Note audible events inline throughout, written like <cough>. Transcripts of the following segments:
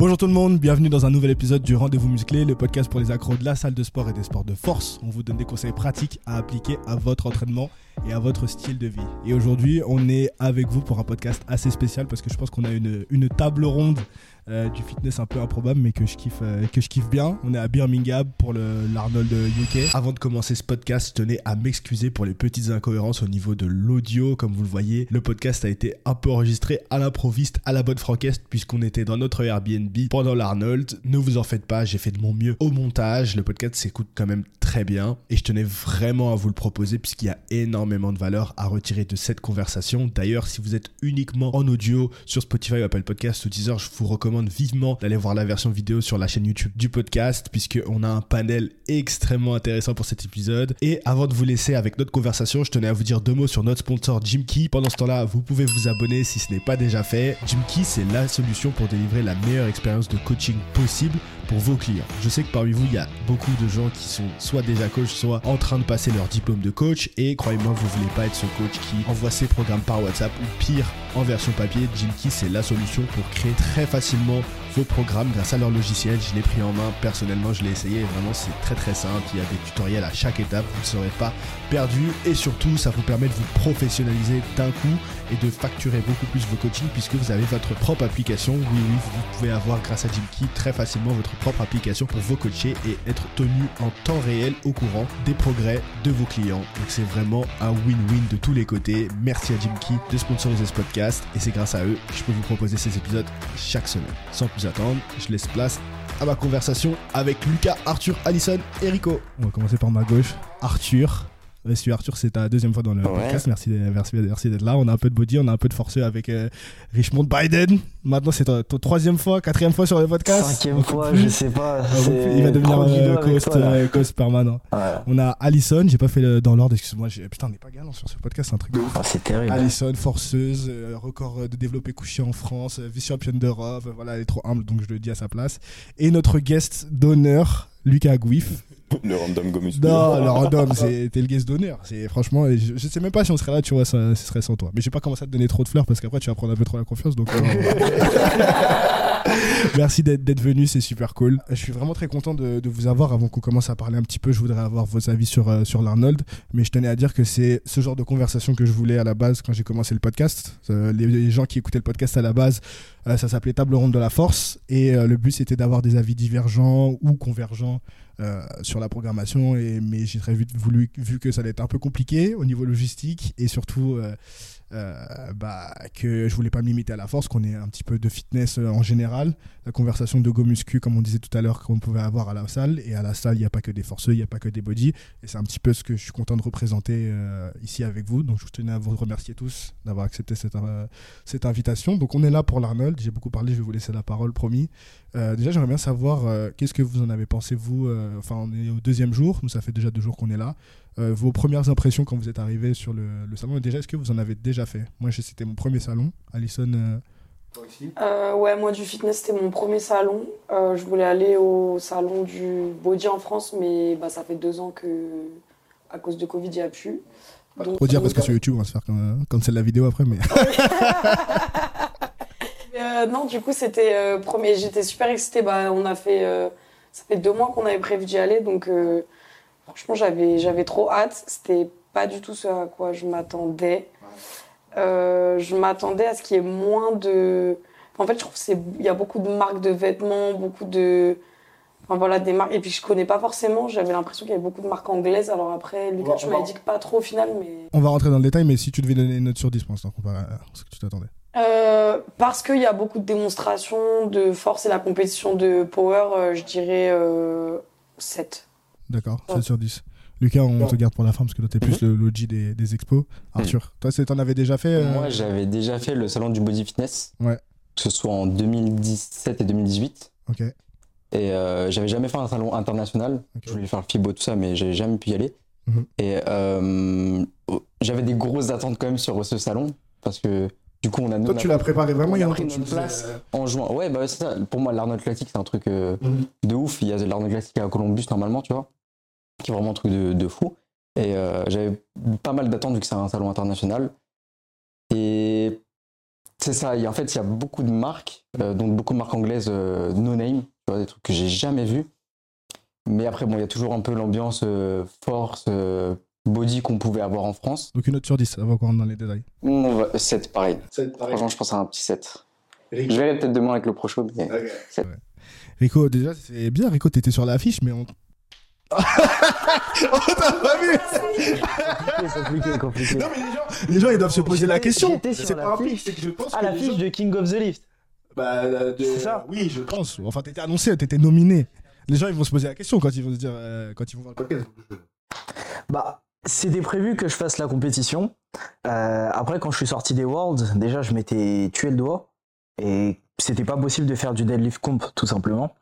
Bonjour tout le monde, bienvenue dans un nouvel épisode du Rendez-vous Musclé, le podcast pour les accros de la salle de sport et des sports de force. On vous donne des conseils pratiques à appliquer à votre entraînement et à votre style de vie. Et aujourd'hui, on est avec vous pour un podcast assez spécial parce que je pense qu'on a une, une table ronde euh, du fitness un peu improbable mais que je kiffe euh, que je kiffe bien. On est à Birmingham pour le l'Arnold UK. Avant de commencer ce podcast, je tenais à m'excuser pour les petites incohérences au niveau de l'audio. Comme vous le voyez, le podcast a été un peu enregistré à l'improviste, à la bonne franquette puisqu'on était dans notre Airbnb pendant l'Arnold. Ne vous en faites pas, j'ai fait de mon mieux au montage. Le podcast s'écoute quand même très bien et je tenais vraiment à vous le proposer puisqu'il y a énormément de valeur à retirer de cette conversation. D'ailleurs, si vous êtes uniquement en audio sur Spotify ou Apple Podcast ou Deezer, je vous recommande vivement d'aller voir la version vidéo sur la chaîne YouTube du podcast, puisqu'on a un panel extrêmement intéressant pour cet épisode. Et avant de vous laisser avec notre conversation, je tenais à vous dire deux mots sur notre sponsor Jimkey. Pendant ce temps-là, vous pouvez vous abonner si ce n'est pas déjà fait. Jimkey, c'est la solution pour délivrer la meilleure expérience de coaching possible pour vos clients. Je sais que parmi vous, il y a beaucoup de gens qui sont soit déjà coach, soit en train de passer leur diplôme de coach. Et croyez-moi, vous voulez pas être ce coach qui envoie ses programmes par WhatsApp ou pire en version papier. Jimkey, c'est la solution pour créer très facilement vos programmes grâce à leur logiciel. Je l'ai pris en main personnellement, je l'ai essayé et vraiment c'est très très simple. Il y a des tutoriels à chaque étape, vous ne serez pas perdu et surtout ça vous permet de vous professionnaliser d'un coup et de facturer beaucoup plus vos coachings puisque vous avez votre propre application. Oui, oui, vous pouvez avoir grâce à Jimkey très facilement votre propre application pour vos coacher et être tenu en temps réel au courant des progrès de vos clients. Donc c'est vraiment un win-win de tous les côtés. Merci à Jimkey de sponsoriser ce podcast et c'est grâce à eux que je peux vous proposer ces épisodes chaque semaine. Attendre, je laisse place à ma conversation avec Lucas, Arthur, Allison et Rico. On va commencer par ma gauche. Arthur, Monsieur Arthur, c'est ta deuxième fois dans le podcast. Merci, merci, merci d'être là. On a un peu de body, on a un peu de forceux avec euh, Richmond Biden. Maintenant, c'est ta, troisième fois, quatrième fois sur le podcast. Cinquième fois, je sais pas. Il va devenir euh, coast, permanent. On a Allison, j'ai pas fait dans l'ordre, excuse-moi. Putain, on n'est pas galant sur ce podcast, c'est un truc de ouf. Ah, c'est terrible. Allison, forceuse, euh, record de développé couché en France, vice-championne d'Europe. Voilà, elle est trop humble, donc je le dis à sa place. Et notre guest d'honneur, Lucas Guif. <laughs> Le random Gomus. Non, le random, <laughs> c'était le guest d'honneur. C'est franchement, je, sais même pas si on serait là, tu vois, ça, ce serait sans toi. Mais je vais pas commencer à te donner trop de fleurs parce qu'après tu vas prendre un peu trop la confiance. Donc, euh, <laughs> merci d'être venu, c'est super cool. Je suis vraiment très content de, vous avoir. Avant qu'on commence à parler un petit peu, je voudrais avoir vos avis sur euh, sur l'Arnold. Mais je tenais à dire que c'est ce genre de conversation que je voulais à la base quand j'ai commencé le podcast. Euh, les, gens qui écoutaient le podcast à la base, ça s'appelait Table ronde de la force et le but c'était d'avoir des avis divergents ou convergents euh, sur la programmation, mais j'ai très vite voulu, vu que ça allait être un peu compliqué au niveau logistique et surtout euh, euh, bah, que je voulais pas m'imiter à la force, qu'on ait un petit peu de fitness euh, en général. La conversation de go muscu, comme on disait tout à l'heure, qu'on pouvait avoir à la salle. Et à la salle, il n'y a pas que des forceux, il n'y a pas que des body. Et c'est un petit peu ce que je suis content de représenter euh, ici avec vous. Donc je tenais à vous remercier tous d'avoir accepté cette, cette invitation. Donc on est là pour l'Arnold. J'ai beaucoup parlé, je vais vous laisser la parole, promis. déjà, j'aimerais bien savoir qu'est-ce que vous en avez pensé, vous. enfin, on est au deuxième jour, ça fait déjà deux jours qu'on est là. Euh, vos premières impressions quand vous êtes arrivé sur le, salon. déjà, est-ce que vous en avez déjà fait? Moi, c'était mon premier salon. Alison, euh, toi aussi euh, Ouais, moi, du fitness, c'était mon premier salon. je voulais aller au salon du body en France, mais bah, ça fait deux ans que, à cause de Covid, il n'y a plus. Trop dire parce que sur YouTube, on va se faire comme, celle de la vidéo après, mais. <laughs> <laughs> non, du coup, c'était premier. J'étais super excitée. Bah, on a fait. ça fait deux mois qu'on avait prévu d'y aller, donc Franchement, j'avais, j'avais trop hâte. C'était pas du tout ce à quoi je m'attendais. Euh, je m'attendais à ce qu'il y ait moins de. En fait, je trouve qu'il y a beaucoup de marques de vêtements, beaucoup de. Enfin voilà, des marques. Et puis je connais pas forcément, j'avais l'impression qu'il y avait beaucoup de marques anglaises. Alors après, Lucas, tu m'as dit que pas trop au final, mais. On va rentrer dans le détail, mais si tu devais donner une note sur 10 pour l'instant, comparé à ce que tu t'attendais. Euh, parce qu'il y a beaucoup de démonstrations de force et la compétition de power, euh, je dirais 7. D'accord, 7 sur 10. Lucas, on te garde pour la fin parce que toi, t'es plus mhm. le logi des, des, expos. Arthur, toi, t'en avais déjà fait euh Moi, j'avais déjà fait le salon du body fitness. Ouais. Que ce soit en 2017 et 2018. Ok. Et euh, j'avais jamais fait un salon international. Je voulais faire le FIBO, tout ça, mais j'avais jamais pu y aller. Mhm. Et euh, j'avais des grosses attentes quand même sur ce salon parce que du coup, on a. Toi, tu l'as préparé vraiment il y a longtemps. place en juin. Ouais, bah c'est ça. Pour moi, l'Arnold Classic, c'est un truc mhm. de ouf. Il y a l'Arnold Classic à Columbus normalement, tu vois qui est vraiment un truc de, fou. Et euh, j'avais pas mal d'attentes vu que c'est un salon international. Et C'est ça, et en fait, il y a beaucoup de marques, donc beaucoup de marques anglaises no name, des trucs que j'ai jamais vus. Mais après, bon, il y a toujours un peu l'ambiance force, body qu'on pouvait avoir en France. Donc une note sur 10, avant qu'on rentre dans les détails. 7, pareil. 7, pareil. Franchement, je pense à un petit 7. Je verrai peut-être demain avec le Pro Show, mais Rico, déjà, c'est bien. Rico, t'étais sur l'affiche, mais on. <laughs> oh, t'as pas vu compliqué, compliqué. Non, mais les gens, les gens ils doivent se poser la question. C'est pas un c'est que je pense. Ah, l'affiche de King of the Lift. Bah, de... c'est ça Oui, je pense. Enfin, t'étais annoncé, t'étais nominé. Les gens, ils vont se poser la question quand ils vont se dire, euh, quand ils vont voir le podcast. Bah, c'était prévu que je fasse la compétition. Euh, après, quand je suis sorti des Worlds, déjà, je m'étais tué le doigt. Et c'était pas possible de faire du deadlift comp tout simplement.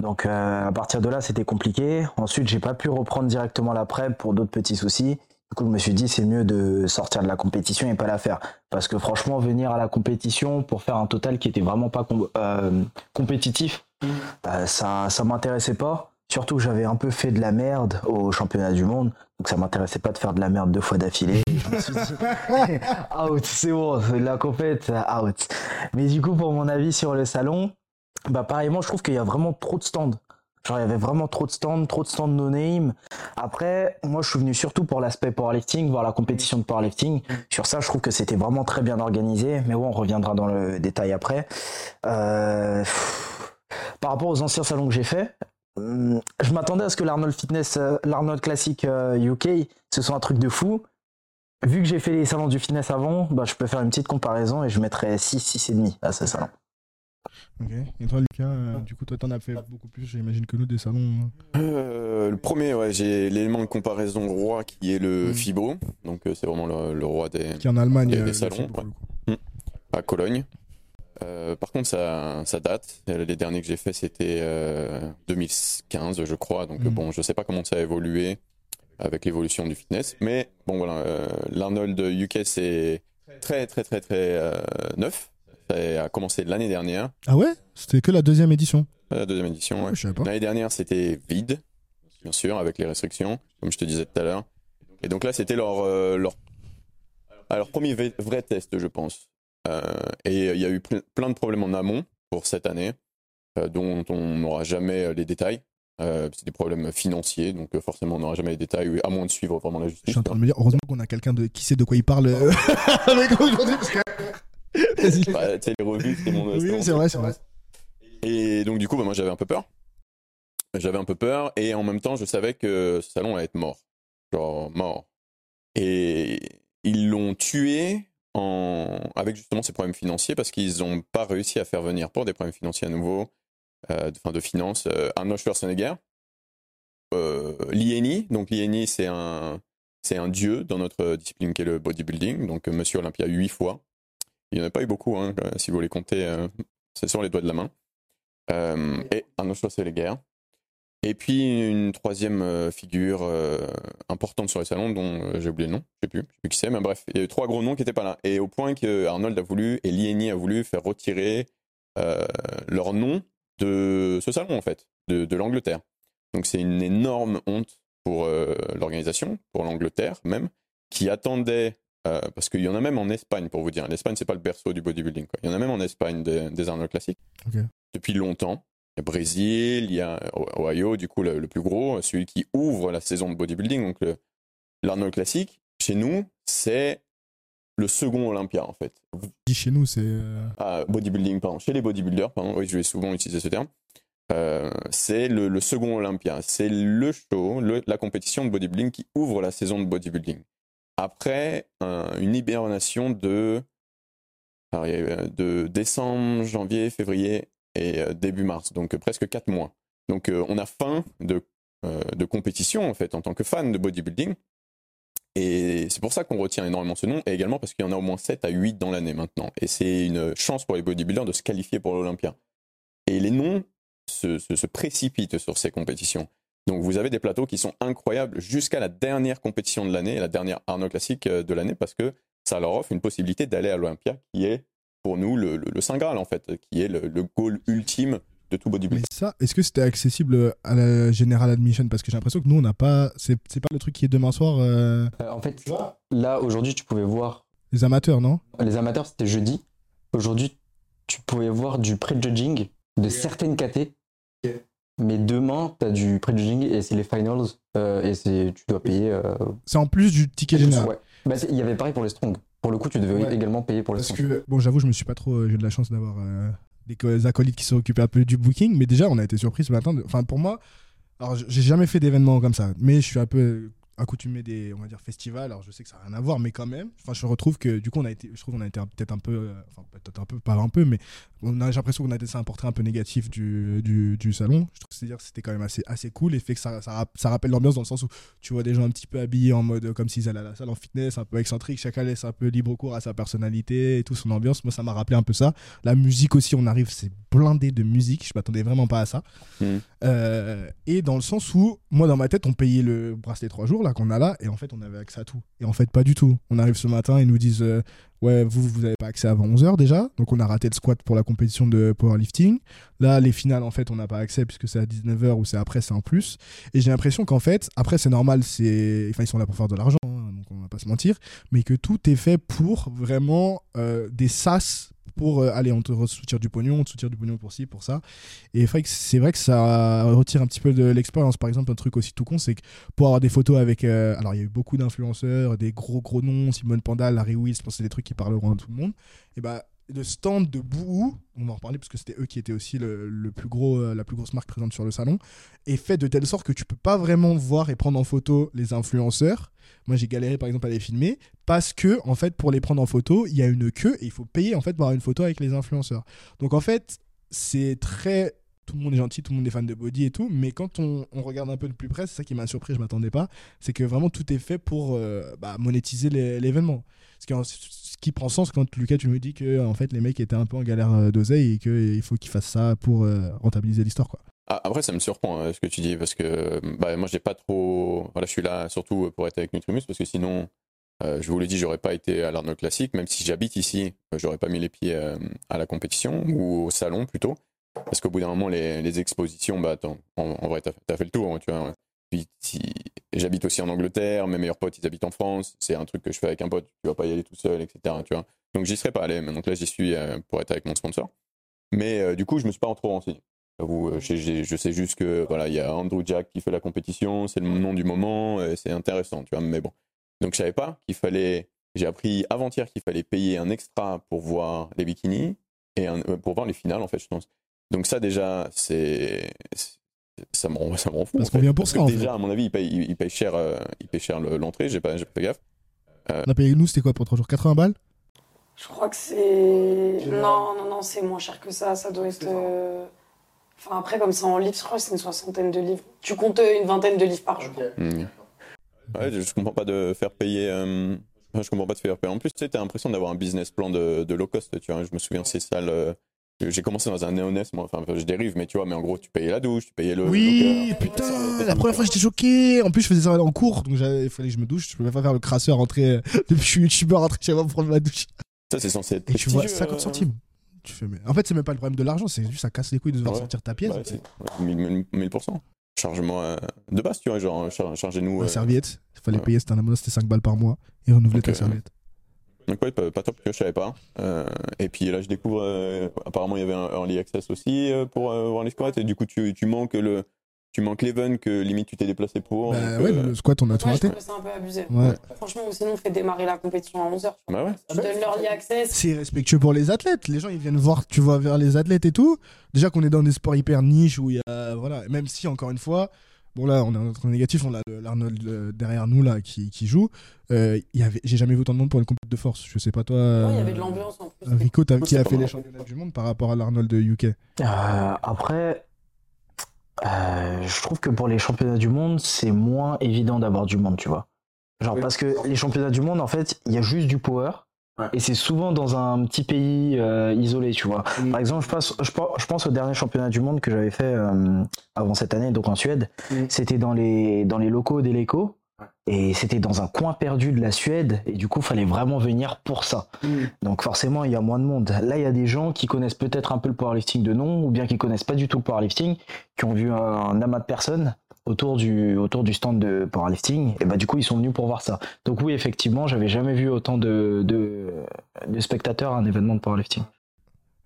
Donc euh, à partir de là, c'était compliqué. Ensuite, j'ai pas pu reprendre directement la prep pour d'autres petits soucis. Du coup, je me suis dit c'est mieux de sortir de la compétition et pas la faire parce que franchement, venir à la compétition pour faire un total qui était vraiment pas euh, compétitif, mmh. ça ça m'intéressait pas. Surtout que j'avais un peu fait de la merde au championnat du monde, donc ça m'intéressait pas de faire de la merde deux fois d'affilée. <laughs> Je me suis dit, <laughs> out, c'est bon, la compète, out. Mais du coup, pour mon avis sur le salon, bah pareillement, je trouve qu'il y a vraiment trop de stands. Genre, il y avait vraiment trop de stands, trop de stands no-name. Après, moi, je suis venu surtout pour l'aspect powerlifting, voir la compétition de powerlifting. Sur ça, je trouve que c'était vraiment très bien organisé. Mais bon, on reviendra dans le détail après. Euh, par rapport aux anciens salons que j'ai fait, je m'attendais à ce que l'Arnold Fitness, euh, l'Arnold Classic UK, euh, ce soit un truc de fou. Vu que j'ai fait les salons du fitness avant, bah, je peux faire une petite comparaison et je mettrais 6, 6,5 à ce salon. Ok. Et toi, Lucas, euh, du coup, toi, t'en as fait beaucoup plus, j'imagine, que nous, des salons hein. Le premier, ouais, j'ai l'élément de comparaison roi qui est le mmh. Fibro. Donc, c'est vraiment le, roi des, qui en Allemagne, des, salons. Hum. À Cologne. Euh, par contre, ça, ça, date. Les derniers que j'ai fait, c'était 2015, euh, je crois. Donc, mhm. bon, je sais pas comment ça a évolué avec l'évolution du fitness. Mais bon, voilà, euh, l'Arnold UK, c'est très, très, très, très neuf. Ça a commencé l'année dernière. Ah ouais? C'était que la deuxième édition La deuxième édition, ouais. L'année dernière, c'était vide, bien sûr, avec les restrictions, comme je te disais tout à l'heure. Et donc là, c'était leur, leur, leur premier vrai test, je pense. Euh, et il y a eu plein de problèmes en amont pour cette année, euh, dont on n'aura jamais euh, les détails. c'est des problèmes financiers, donc forcément on n'aura jamais les détails, à moins de suivre vraiment la justice. Je suis en train de me dire, heureusement qu'on a quelqu'un de... qui sait de quoi il parle <laughs> avec aujourd'hui. Bah, les revues, c'est mon. Oui, c'est vrai, c'est vrai. Et donc du coup, bah, moi j'avais un peu peur. J'avais un peu peur, et en même temps, je savais que ce salon allait être mort. Genre mort. Et ils l'ont tué avec justement ces problèmes financiers parce qu'ils n'ont pas réussi à faire venir pour des problèmes financiers à nouveau, euh, de, de finances, euh, Schwarzenegger, euh, Lieni. Donc Lieni, c'est un, c'est un dieu dans notre discipline qui est le bodybuilding. Donc Monsieur Olympia huit fois. Il n'y en a pas eu beaucoup, hein, si vous les comptez, c'est sur les doigts de la main. et Arnold Schwarzenegger. Et puis une troisième euh, figure euh, importante sur les salons dont euh, j'ai oublié le nom, je sais plus, je sais plus qui c'est, mais bref, il y a eu trois gros noms qui n'étaient pas là. Et au point que Arnold a voulu et Lieni a voulu faire retirer leur nom de ce salon en fait, de, de l'Angleterre. Donc c'est une énorme honte pour l'organisation, pour l'Angleterre même, qui attendait parce qu'il y en a même en Espagne, pour vous dire. L'Espagne, c'est pas le berceau du bodybuilding. Quoi. Il y en a même en Espagne des, Arnold classiques. Depuis longtemps. Il y a Brésil, il y a Ohio, du coup le, plus gros, celui qui ouvre la saison de bodybuilding, donc l'Arnold Classic. Chez nous, c'est le second Olympia en fait. Chez nous, c'est. Euh, ah, bodybuilding, pardon. Chez les bodybuilders, pardon. Oui, je vais souvent utiliser ce terme. Euh, c'est le, second Olympia. C'est le show, la compétition de bodybuilding qui ouvre la saison de bodybuilding. Après une hibernation de, de décembre, janvier, février et euh, début mars, donc euh, presque quatre mois. Donc euh, on a faim de, de compétition en fait en tant que fan de bodybuilding. Et c'est pour ça qu'on retient énormément ce nom, et également parce qu'il y en a au moins 7 à 8 dans l'année maintenant. Et c'est une chance pour les bodybuilders de se qualifier pour l'Olympia. Et les noms se, se, précipitent sur ces compétitions. Donc vous avez des plateaux qui sont incroyables jusqu'à la dernière compétition de l'année, la dernière Arnold Classic de l'année, parce que ça leur offre une possibilité d'aller à l'Olympia, qui est pour nous le, le, Saint Graal en fait, qui est le, goal ultime de tout bodybuilding. Mais ça, est-ce que c'était accessible à la General Admission? Parce que j'ai l'impression que nous, on n'a pas. C'est pas le truc qui est demain soir. Euh. Euh, en fait, là, aujourd'hui, tu pouvais voir. Les amateurs, non? Les amateurs, c'était jeudi. aujourd'hui, tu pouvais voir du prejudging de certaines KT. Mais demain, tu as du prejudging et c'est les finals. euh, et c'est, tu dois payer. euh, C'est en plus du ticket général. ouais. Bah, il y avait pareil pour les strong. Pour le coup, tu devais Ouais. également payer pour les Parce que, bon, j'avoue, je me suis pas trop. J'ai eu de la chance d'avoir euh, des co- acolytes qui sont occupés un peu du booking, mais déjà, on a été surpris ce matin. Enfin, pour moi, alors j'ai jamais fait d'événement comme ça, mais je suis un peu accoutumé des, on va dire, festivals. Alors je sais que ça n'a rien à voir, mais quand même. Enfin, je retrouve que du coup, on a été, je trouve, on a été peut-être un peu, euh, enfin, peut-être un peu, pas un peu, mais on a j'ai l'impression qu'on a été un portrait un peu négatif du, du, du salon. Je trouve que c'est-à-dire que c'était quand même assez, assez cool et fait que ça, ça, rap- ça rappelle l'ambiance dans le sens où tu vois des gens un petit peu habillés en mode euh, comme s'ils allaient à la salle en fitness, un peu excentrique, chacun laisse un peu libre cours à sa personnalité et tout son ambiance. Moi, ça m'a rappelé un peu ça. La musique aussi, on arrive, c'est blindé de musique. Je m'attendais vraiment pas à ça. Mhm. Euh, et dans le sens où, moi, dans ma tête, on payait le bracelet 3 jours qu'on a là, et en fait, on avait accès à tout. Et en fait, pas du tout. On arrive ce matin, ils nous disent euh, Ouais, vous, vous avez pas accès avant 11h déjà. Donc, on a raté le squat pour la compétition de powerlifting. Là, les finales, en fait, on n'a pas accès puisque c'est à 19h ou c'est après, c'est en plus. Et j'ai l'impression qu'en fait, après, c'est normal. Enfin, ils sont là pour faire de l'argent, hein, donc on va pas se mentir, mais que tout est fait pour vraiment euh, des sas pour euh, allez on te soutire du pognon on te soutire du pognon pour ci pour ça et c'est vrai que ça retire un petit peu de l'expérience par exemple un truc aussi tout con c'est que pour avoir des photos avec euh, alors il y a eu beaucoup d'influenceurs des gros gros noms Simone Pandal Larry Wills je pense que c'est des trucs qui parleront à tout le monde et bah le stand de Bouhou, on va en reparler parce que c'était eux qui étaient aussi le, le plus gros, euh, la plus grosse marque présente sur le salon, est fait de telle sorte que tu peux pas vraiment voir et prendre en photo les influenceurs. Moi, j'ai galéré par exemple à les filmer parce que en fait, pour les prendre en photo, il y a une queue et il faut payer en fait pour avoir une photo avec les influenceurs. Donc en fait, c'est très tout le monde est gentil, tout le monde est fan de body et tout, mais quand on, on regarde un peu de plus près, c'est ça qui m'a surpris, je m'attendais pas, c'est que vraiment tout est fait pour euh, bah, monétiser l'événement. Ce qui, en- ce qui prend sens quand Lucas tu me dis que en fait les mecs étaient un peu en galère euh, d'oseille et qu'il faut qu'ils fassent ça pour euh, rentabiliser l'histoire quoi. Ah, Après, ça me surprend hein, ce que tu dis parce que bah, moi, j'ai pas trop. Voilà, je suis là surtout pour être avec Nutrimus parce que sinon, euh, je vous l'ai dit, j'aurais pas été à l'Arnaud Classique, même si j'habite ici, j'aurais pas mis les pieds à la compétition ou au salon plutôt. Parce qu'au bout d'un moment, les, expositions, bah attends, en, vrai, t'as as fait le tour, hein, tu vois. Puis, si- j'habite aussi en Angleterre, mes meilleurs potes, ils habitent en France. C'est un truc que je fais avec un pote, tu vas pas y aller tout seul, etc. Tu vois. Donc, j'y serais pas allé. Mais donc là, j'y suis euh, pour être avec mon sponsor. Mais euh, du coup, je me suis pas trop renseigné. Euh, je, sais juste que voilà, il y a Andrew Jack qui fait la compétition, c'est le nom du moment, c'est intéressant, tu vois. Mais bon, donc je savais pas qu'il fallait. J'ai appris avant-hier qu'il fallait payer un extra pour voir les bikinis et pour voir les finales en fait, je pense. Donc ça déjà, c'est- ça me rend ça me rend fou. Parce en qu'on vient pour Parce ça, que en déjà, à mon avis, il paye, il, il paye cher, euh, il paye cher le- l'entrée. J'ai pas, j'ai pas fait gaffe. On a payé nous c'était quoi pour 3 jours? 80 balles? Je crois que c'est. Non, non, non, c'est moins cher que ça. Ça doit être. euh, Enfin, après, comme ça en livres, je crois que c'est une soixantaine de livres. Tu comptes euh, une vingtaine de livres par jour. Hmm. Ouais, je, je comprends pas de faire payer. euh, Je comprends pas de faire payer. En plus, tu sais, t'as l'impression d'avoir un business plan de, de low cost. Tu vois, je me souviens ces salles. J'ai commencé dans un néonès, moi. Enfin, je dérive, mais tu vois, mais en gros, tu payais la douche, tu payais le. Oui, putain, la première fois j'étais choqué. En plus, je faisais ça en cours, donc il fallait que je me douche. Je pouvais pas faire le crasseur rentrer euh, <laughs> depuis que je suis youtubeur rentrer chez moi pour prendre ma douche. Ça, c'est censé être. Et tu vois prestigieux, 50 euh, centimes. Tu fais, mais... En fait, c'est même pas le problème de l'argent, c'est juste ça casse les couilles de devoir Ouais. sortir ta pièce. Ouais, c'est- ouais, 1000%. 1000%. Charge-moi euh, de base, tu vois, genre, char- chargez-nous. La serviette, il fallait ouais. payer, c'était un abonnement, c'était 5 balles par mois et renouveler ta serviette. Donc ouais, pas, pas top, que je savais pas. Euh, et puis là, je découvre, euh, apparemment, il y avait un early access aussi euh, pour euh, voir les squats. Et du coup, tu, tu manques le, tu manques l'event que limite tu t'es déplacé pour. Bah ouais, euh, le squat, on a tout Ouais, raté. ça un peu abusé. Ouais. Franchement, sinon, on fait démarrer la compétition à 11h. Bah ouais. Tu donnes l'early access. C'est respectueux pour les athlètes. Les gens, ils viennent voir, tu vois, vers les athlètes et tout. Déjà qu'on est dans des sports hyper niches où il y a. Voilà. Même si, encore une fois, bon, là, on est en train négatif, on a l'Arnold derrière nous, là, qui, qui joue. Euh, il y avait... J'ai jamais vu autant de monde pour une compétition de force. Je sais pas, toi. Ouais, il y euh, avait de l'ambiance en plus. Rico, t'as- qui a fait les championnats du monde par rapport à l'Arnold de UK Euh, après, euh, je trouve que pour les championnats du monde, c'est moins évident d'avoir du monde, tu vois. Genre, Oui. parce que les championnats du monde, en fait, il y a juste du power. Ouais. Et c'est souvent dans un petit pays euh, isolé, tu vois. Par exemple, je pense, je, je pense au dernier championnat du monde que j'avais fait euh, avant cette année, donc en Suède. C'était dans les, dans les locaux d'Eleco. Et c'était dans un coin perdu de la Suède. Et du coup, il fallait vraiment venir pour ça. Donc forcément, il y a moins de monde. Là, il y a des gens qui connaissent peut-être un peu le powerlifting de nom, ou bien qui connaissent pas du tout le powerlifting, qui ont vu un, un amas de personnes autour du, autour du stand de powerlifting, et bah du coup, ils sont venus pour voir ça. Donc oui, effectivement, j'avais jamais vu autant de, de, spectateurs à un événement de powerlifting.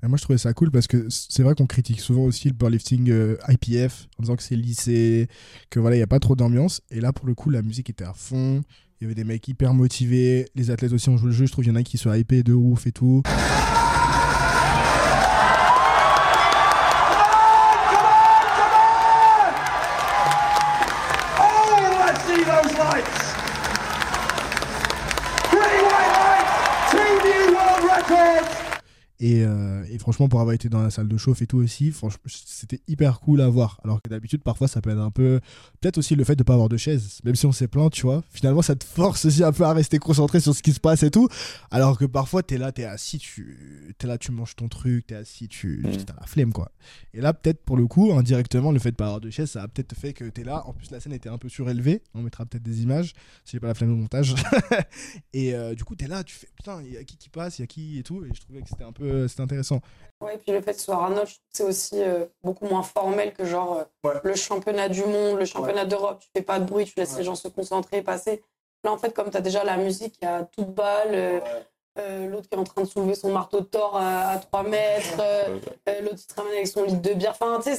Moi, je trouvais ça cool parce que c'est vrai qu'on critique souvent aussi le powerlifting euh, IPF en disant que c'est lycée, que voilà, il n'y a pas trop d'ambiance. Et là, pour le coup, la musique était à fond. Il y avait des mecs hyper motivés. Les athlètes aussi ont joué le jeu. Je trouve qu'il y en a qui sont hypés de ouf et tout. Franchement, pour avoir été dans la salle de chauffe et tout aussi, franchement, c'était hyper cool à voir. Alors que d'habitude, parfois, ça peut être un peu. Peut-être aussi le fait de pas avoir de chaise, même si on s'est plaint, tu vois. Finalement, ça te force aussi un peu à rester concentré sur ce qui se passe et tout. Alors que parfois, t'es là, t'es assis, tu es là, tu manges ton truc, t'es assis, tu Mm. t'as la flemme, quoi. Et là, peut-être pour le coup, indirectement, le fait de pas avoir de chaise, ça a peut-être fait que t'es là. En plus, la scène était un peu surélevée. On mettra peut-être des images, si j'ai pas la flemme au montage. <laughs> et euh, du coup, t'es là, tu fais putain, il y a qui qui passe, il y a qui et tout. Et je trouvais que c'était un peu c'était intéressant. Ouais, et puis le fait que ce soit que c'est aussi euh, beaucoup moins formel que genre euh, le championnat du monde, le championnat d'Europe. Tu fais pas de bruit, tu laisses les gens se concentrer, passer. Là, en fait, comme tu as déjà la musique, il y a toute balle. euh, euh, l'autre qui est en train de soulever son marteau de Thor à, à 3 mètres, l'autre qui se ramène avec son litre de bière. Enfin, tu sais,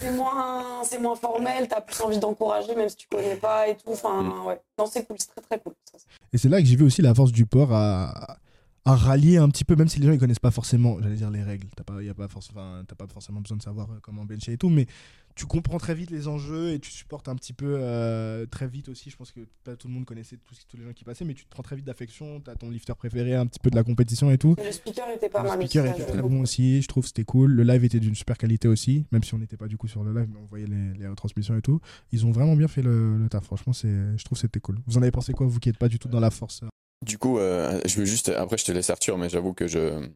c'est- moins, c'est moins formel, t'as plus envie d'encourager, même si tu connais pas et tout. Enfin, ouais. Non, c'est cool, c'est très très cool. Ça, Et c'est là que j'ai vu aussi la force du port à, à rallier un petit peu, même si les gens ils connaissent pas forcément, j'allais dire les règles. T'as pas, y a pas, forc- pas forcément besoin de savoir euh, comment bencher et tout, mais tu comprends très vite les enjeux et tu supportes un petit peu euh, très vite aussi. Je pense que pas tout le monde connaissait tous, tous les gens qui passaient, mais tu te prends très vite d'affection. T'as ton lifter préféré, un petit peu de la compétition et tout. Le speaker était pas Le mal. speaker aussi, était ça, très bon aussi, je trouve c'était cool. Le live était d'une super qualité aussi, même si on n'était pas du coup sur le live, mais on voyait les, les retransmissions et tout. Ils ont vraiment bien fait le, le taf, franchement, c'est, je trouve que c'était cool. Vous en avez pensé quoi, vous qui n'êtes pas du tout dans la force Du coup, euh, je veux juste. Après, je te laisse Arthur, mais j'avoue que je.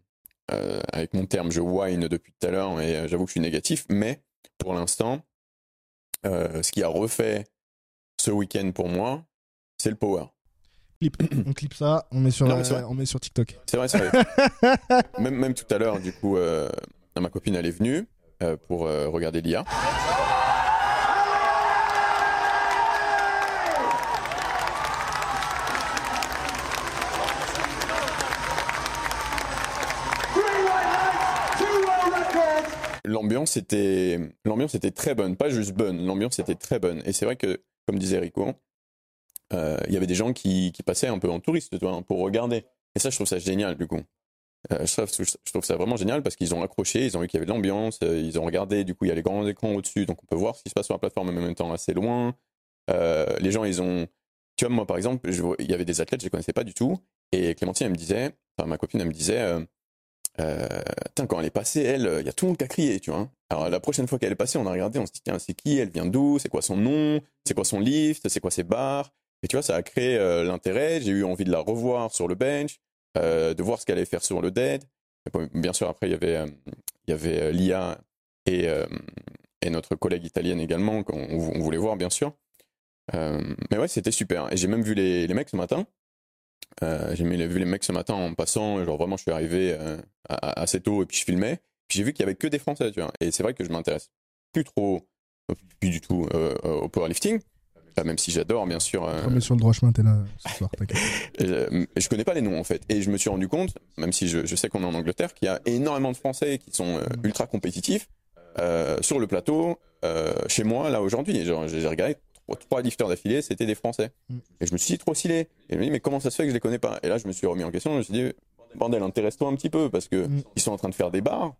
euh, avec mon terme, je whine depuis tout à l'heure et euh, j'avoue que je suis négatif. Mais pour l'instant, euh, ce qui a refait ce week-end pour moi, c'est le power. clip. On clip ça, on met sur, Non, mais c'est vrai. on met sur TikTok. C'est vrai, c'est vrai. <laughs> même, même tout à l'heure, du coup, ma copine, elle est venue pour regarder l'IA. L'ambiance était, l'ambiance était très bonne, pas juste bonne, l'ambiance était très bonne. Et c'est vrai que, comme disait Rico, euh, il y avait des gens qui, passaient un peu en touriste, vois, pour regarder. Et ça, je trouve ça génial, du coup. Euh, je, trouve, ça vraiment génial parce qu'ils ont accroché, ils ont vu qu'il y avait de l'ambiance, euh, ils ont regardé, du coup, il y a les grands écrans au-dessus, donc on peut voir ce qui se passe sur la plateforme, en même temps assez loin. Les gens, ils ont. Tu vois, moi, par exemple, il y avait des athlètes, je les connaissais pas du tout, et Clémentine, elle me disait, enfin, ma copine, elle me disait, euh, euh, Putain, quand elle est passée, elle, il y a tout le monde qui a crié, tu vois. Alors la prochaine fois qu'elle est passée, on a regardé, on se dit, tiens, c'est qui? Elle vient d'où? C'est quoi son nom? C'est quoi son lift? C'est quoi ses bars? Et tu vois, ça a créé euh, l'intérêt. J'ai eu envie de la revoir sur le bench, euh, de voir ce qu'elle allait faire sur le dead. Bien sûr, après, il y avait, euh, il y avait euh, Lia et, euh, et notre collègue italienne également, qu'on on voulait voir, bien sûr. Euh, mais ouais, c'était super. Et j'ai même vu les, les mecs ce matin. Euh, j'ai vu les mecs ce matin en passant, genre vraiment je suis arrivé euh, à- assez tôt et puis je filmais. Puis j'ai vu qu'il y avait que des Français, tu vois. Et c'est vrai que je m'intéresse plus trop, plus du tout euh, euh, au powerlifting, même si j'adore bien sûr. euh, Mais sur le droit chemin, t'es là ce soir, <laughs> euh, je connais pas les noms en fait. Et je me suis rendu compte, même si je, je sais qu'on est en Angleterre, qu'il y a énormément de Français qui sont euh, ultra compétitifs euh, sur le plateau. euh, chez moi, là aujourd'hui, Genre, j'ai regardé trois, lifters d'affilée, c'était des Français. Mm. Et je me suis dit trop stylé. Et je me dis mais comment ça se fait que je les connais pas? Et là, je me suis remis en question. Je me suis dit bordel, intéresse-toi un petit peu parce que Mm. ils sont en train de faire des bars.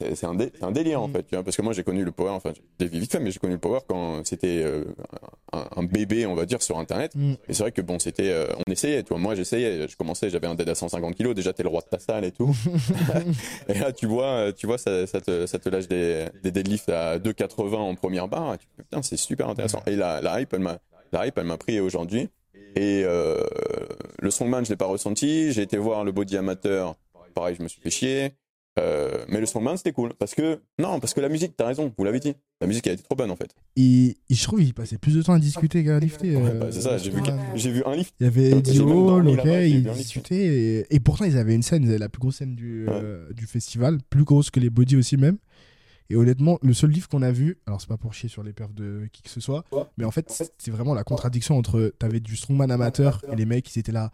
C'est un, dé- c'est un délire en Mm. fait, tu vois, parce que moi j'ai connu le power, enfin j'ai vite fait, mais j'ai connu le power quand c'était euh, un, un bébé, on va dire, sur internet. Mm. Et c'est vrai que bon, c'était, euh, on essayait, tu vois, moi j'essayais, je commençais, j'avais un dead à 150 kilos, déjà t'es le roi de ta salle et tout. <laughs> <laughs> et là tu vois, euh, tu vois, ça, ça te, ça te lâche des, des deadlifts à 2,80 en première barre, et tu putain, c'est super intéressant. Et la, la hype, elle m'a, la hype, elle m'a pris aujourd'hui. Et euh, le strongman, je l'ai pas ressenti. J'ai été voir le body amateur, pareil, je me suis fait chier. Euh, mais le strongman, c'était cool. Parce que, non, parce que la musique, t'as raison, vous l'avez dit. La musique, elle était trop bonne en fait. Et, et je trouve qu'il passait plus de temps à discuter qu'à lifter. Ouais, euh, bah, c'est ça, j'ai vu, ouais. j'ai vu un lift. Il y avait dormi ok, ils discutaient. Et, et pourtant, ils avaient une scène, ils avaient la plus grosse scène du, euh, du festival, plus grosse que les body aussi même. Et honnêtement, le seul livre qu'on a vu, alors c'est pas pour chier sur les perfs de qui que ce soit, mais en fait, c'est vraiment la contradiction entre. T'avais du strongman amateur et les mecs, ils étaient là.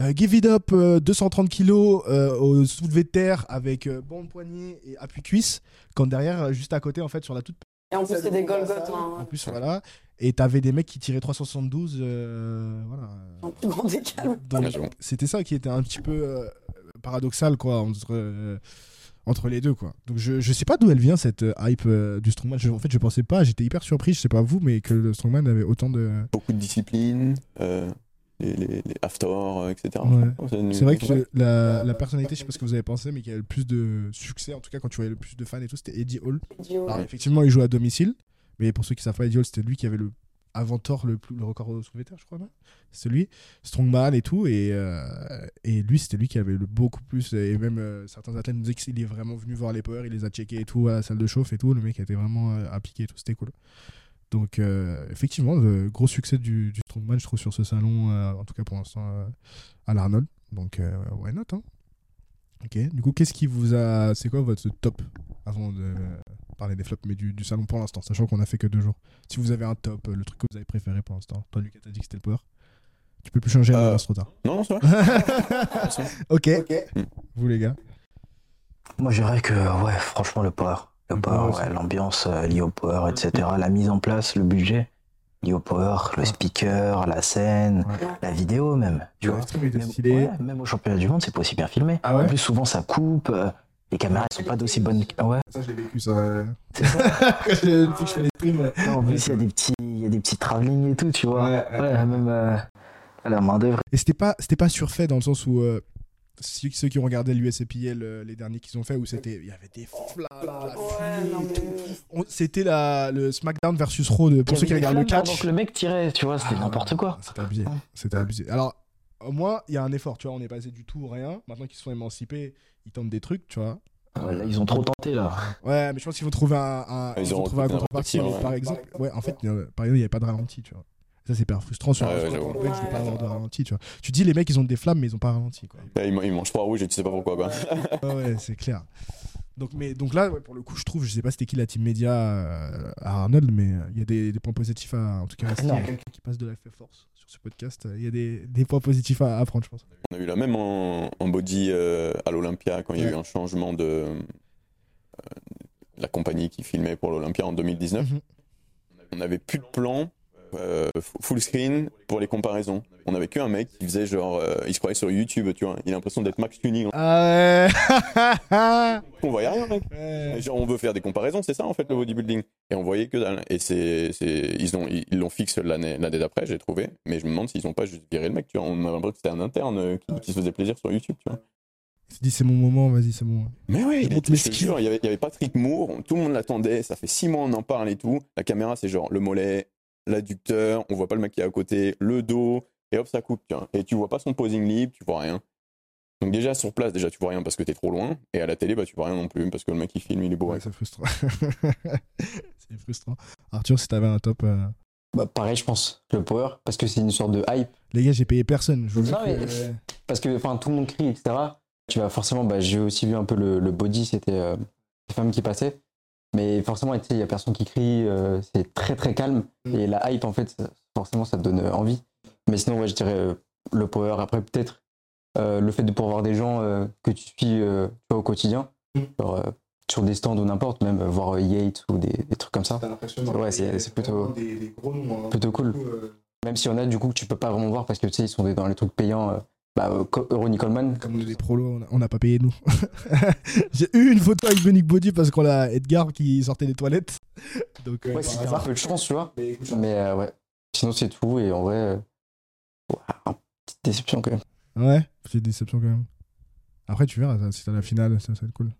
Euh, Give It Up, euh, 230 kilos euh, au soulevé de terre avec euh, bande poignet et appui cuisse. Quand derrière, euh, juste à côté, en fait, sur la toute. Et en plus, c'est des Golgoth. En Hein. plus, voilà. Et t'avais des mecs qui tiraient 372. euh, voilà. Un plus grand décalme. C'était ça qui était un petit peu euh, paradoxal, quoi, entre, euh, entre les deux, quoi. Donc, je, je sais pas d'où elle vient, cette euh, hype euh, du Strongman. Je- en fait, je pensais pas, j'étais hyper surpris, je sais pas vous, mais que le Strongman avait autant de. Beaucoup de discipline, euh, les, les, les after, euh, etc. Ouais. une- C'est vrai que la, la personnalité, je sais pas ce que vous avez pensé, mais qui a le plus de succès, en tout cas quand tu voyais le plus de fans et tout, c'était Eddie Hall. Alors, effectivement, il jouait à domicile, mais pour ceux qui savent pas, Eddie Hall, c'était lui qui avait le avant Thor le, plus, le record terre, je crois, non? C'est lui, Strongman et tout, et, euh, et lui, c'était lui qui avait le beaucoup plus, et même euh, certains athlètes nous disaient qu'il est vraiment venu voir les power, il les a checkés et tout à la salle de chauffe et tout, le mec a été vraiment euh, appliqué et tout, c'était cool. Donc, euh, effectivement, le gros succès du, du Strongman, je trouve, sur ce salon, euh, en tout cas pour l'instant, euh, à l'Arnold. Donc, euh, why not hein? Ok, du coup, qu'est-ce qui vous a. C'est quoi votre top avant de parler des flops, mais du, du salon pour l'instant, sachant qu'on a fait que deux jours? Si vous avez un top, euh, le truc que vous avez préféré pour l'instant. Toi, Lucas, t'as dit que c'était le power. Tu peux plus changer, Euh, c'est trop tard. Non, vrai. <laughs> ok. Vous, les gars Moi, je dirais que, ouais, franchement, le power. Le Le power, power ouais, l'ambiance euh, liée au power, etc. La mise en place, le budget lié au power, le speaker, la scène, Ouais. la vidéo même. Tu vois. Même, stylé. ouais, même au championnat du monde, c'est pas aussi bien filmé. Ah ouais en plus, souvent, ça coupe. euh, les caméras, elles sont pas d'aussi bonnes. Ah ouais. Ça, je l'ai vécu, ça. C'est ça. <laughs> Quand je depuis que je fais les. Non, en plus, il y a des petits, il y a des petits travelling et tout, tu vois. Ouais, ouais. Ouais, même euh, à la main d'œuvre. Et c'était pas, c'était pas surfait dans le sens où. euh, ceux, ceux qui ont regardé l'USAPL, euh, les derniers qu'ils ont fait, où c'était, il y avait des flammes, la Ouais, C'était la, le SmackDown versus Raw de, pour ceux qui regardent le catch. Donc le mec tirait, tu vois, c'était Ah, n'importe quoi. C'était abusé. C'était abusé. Alors, au moins, il y a un effort, tu vois. On est passé du tout au rien. Maintenant qu'ils se sont émancipés, ils tentent des trucs, tu vois. Ouais, là, ils ont trop tenté là. Ouais, mais je pense qu'ils vont trouver un, un- Ils ils un trouvé un contrepartie. ouais. Par exemple, ouais, en fait, il y a- par exemple, il n'y avait pas de ralenti, tu vois. Ça, c'est hyper frustrant sur Ouais, un ouais, de pas Ouais. avoir de ralenti, tu vois. Tu dis, les mecs, ils ont des flammes, mais ils ont pas ralenti, quoi. Là, il, il mange trois rouges et tu sais pas pourquoi. Quoi. <laughs> Ouais, ouais, c'est clair. Donc, mais, donc là, ouais, pour le coup, je trouve, je sais pas c'était qui la team média euh, à Arnold, mais euh, il y a des, des points positifs à. En tout cas, s'il y a Non. quelqu'un qui passe de la Force sur ce podcast, euh, il y a des, des points positifs à, à prendre, je pense. On a eu la même en, en body euh, à l'Olympia quand il y a eu un changement de euh, la compagnie qui filmait pour l'Olympia en 2019. Mhm. On n'avait plus de plan euh, full screen pour les comparaisons. On avait qu'un mec qui faisait genre, euh, il se croyait sur YouTube, tu vois. Il a l'impression d'être Max Tuning. Ah ouais <laughs> On voyait rien, mec. Genre, on veut faire des comparaisons, c'est ça en fait le bodybuilding. Et on voyait que dalle. Et c'est, ils ont, ils l'ont fixé l'année, l'année d'après, j'ai trouvé. Mais je me demande s'ils ont pas juste viré le mec, tu vois. On a l'impression que c'était un interne euh, qui, qui se faisait plaisir sur YouTube, tu vois. Il s'est dit, c'est mon moment, vas-y, c'est bon. Mais ouais, il montre était, mes je skills. il y avait, il y avait Patrick Moore, tout le monde l'attendait, ça fait six mois on en parle et tout. La caméra, c'est genre le mollet, l'adducteur, on voit pas le mec qui est à côté, le dos, et hop, ça coupe. Et tu vois pas son posing libre, tu vois rien. Donc déjà sur place, déjà tu vois rien parce que t'es trop loin, et à la télé, bah tu vois rien non plus parce que le mec qui filme, il est beau. Ouais, c'est frustrant. <laughs> c'est frustrant. Arthur, si t'avais un top. euh, Bah, pareil, je pense, le power, parce que c'est une sorte de hype. Les gars, j'ai payé personne. Je vous jure Non, que- mais- Parce que enfin, tout le monde crie, etc. Tu vas forcément, bah, j'ai aussi vu un peu le, le body, c'était euh, les femmes qui passaient. Mais forcément, il y a personne qui crie, euh, c'est très très calme. Mm. Et la hype, en fait, ça- forcément, ça te donne euh, envie. Mais sinon, ouais, je dirais euh, le power. Après, peut-être euh, le fait de pouvoir voir des gens que tu suis au quotidien, Mm. genre, sur des stands ou n'importe, même voir Yates ou des, des trucs comme ça. Ouais, c'est- c'est plutôt- hein. plutôt cool. Même s'il y en a, du coup, que tu peux pas vraiment voir parce que tu sais, ils sont dans les trucs payants. Euh, bah, euh, Co- Ronnie Coleman, Comme on est des prolos, on n'a pas payé nous. <laughs> j'ai eu une photo avec Benick Body parce qu'on a Edgar qui sortait des toilettes. <laughs> Donc, euh, Ouais, c'était un peu de chance, tu vois. Mais euh, ouais. Sinon, c'est tout. Et en vrai, euh, petite déception quand même. Ouais, c'est une déception quand même. Après, tu verras, si t'as la finale, ça, ça va être cool.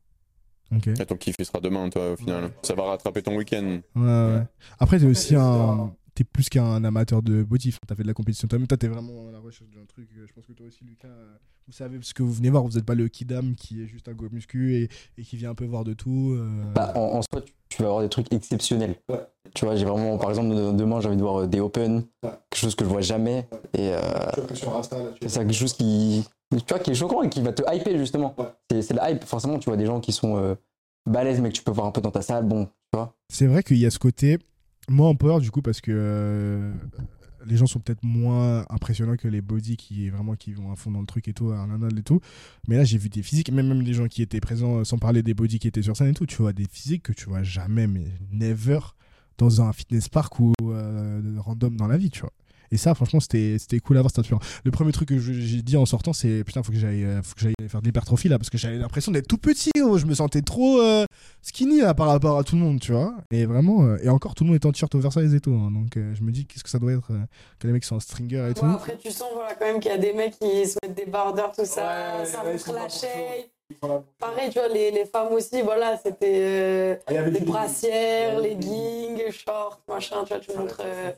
Ok. Et ton kiff, il sera demain, toi, au final. Ça va rattraper ton week-end. Ouais, ouais. Après, t'es aussi un. T'es plus qu'un amateur de body. T'as fait de la compétition toi-même. Toi, t'es vraiment à la recherche d'un truc. Je pense que toi aussi, Lucas, euh, vous savez ce que vous venez voir. Vous n'êtes pas le kidam qui est juste un go muscu et, et qui vient un peu voir de tout. euh. Bah, en, en soi, tu, vas avoir des trucs exceptionnels. Tu vois, j'ai vraiment, par exemple, de- demain, j'ai envie de voir euh, des Open, quelque chose que je vois jamais. Et euh, c'est ça, quelque chose qui, tu vois, qui est choquant et qui va te hyper, justement. C'est c'est la hype. Forcément, tu vois des gens qui sont euh, balèzes, mais que tu peux voir un peu dans ta salle. Bon, tu vois. C'est vrai qu'il y a ce côté. Moi, en power, du coup, parce que. euh, les gens sont peut-être moins impressionnants que les body qui vraiment qui vont à fond dans le truc et tout, et tout. Mais là, j'ai vu des physiques, même, même les gens qui étaient présents, euh, sans parler des body qui étaient sur scène et tout, tu vois des physiques que tu vois jamais, mais never dans un fitness park ou euh, random dans la vie, tu vois. Et ça, franchement, c'était c'était cool à voir, c'était inspirant. Le premier truc que j'ai dit en sortant, c'est putain, faut que j'aille euh, faut que j'aille faire de l'hypertrophie là, parce que j'avais l'impression d'être tout petit, oh, je me sentais trop euh, skinny là, par rapport à tout le monde, tu vois. Et vraiment, euh, et encore, tout le monde est en t-shirt oversize et tout. hein. donc euh, je me dis, qu'est-ce que ça doit être euh, que les mecs sont en stringer et tout. Après, tu sens voilà, quand même qu'il y a des mecs qui se mettent des bardeurs, tout ça, Ouais, ça ouais, shape. Pareil, tu vois, les, les femmes aussi, voilà, c'était euh, Ah, il y avait des des- brassières, leggings, shorts, machin, tu vois, tu montres. euh,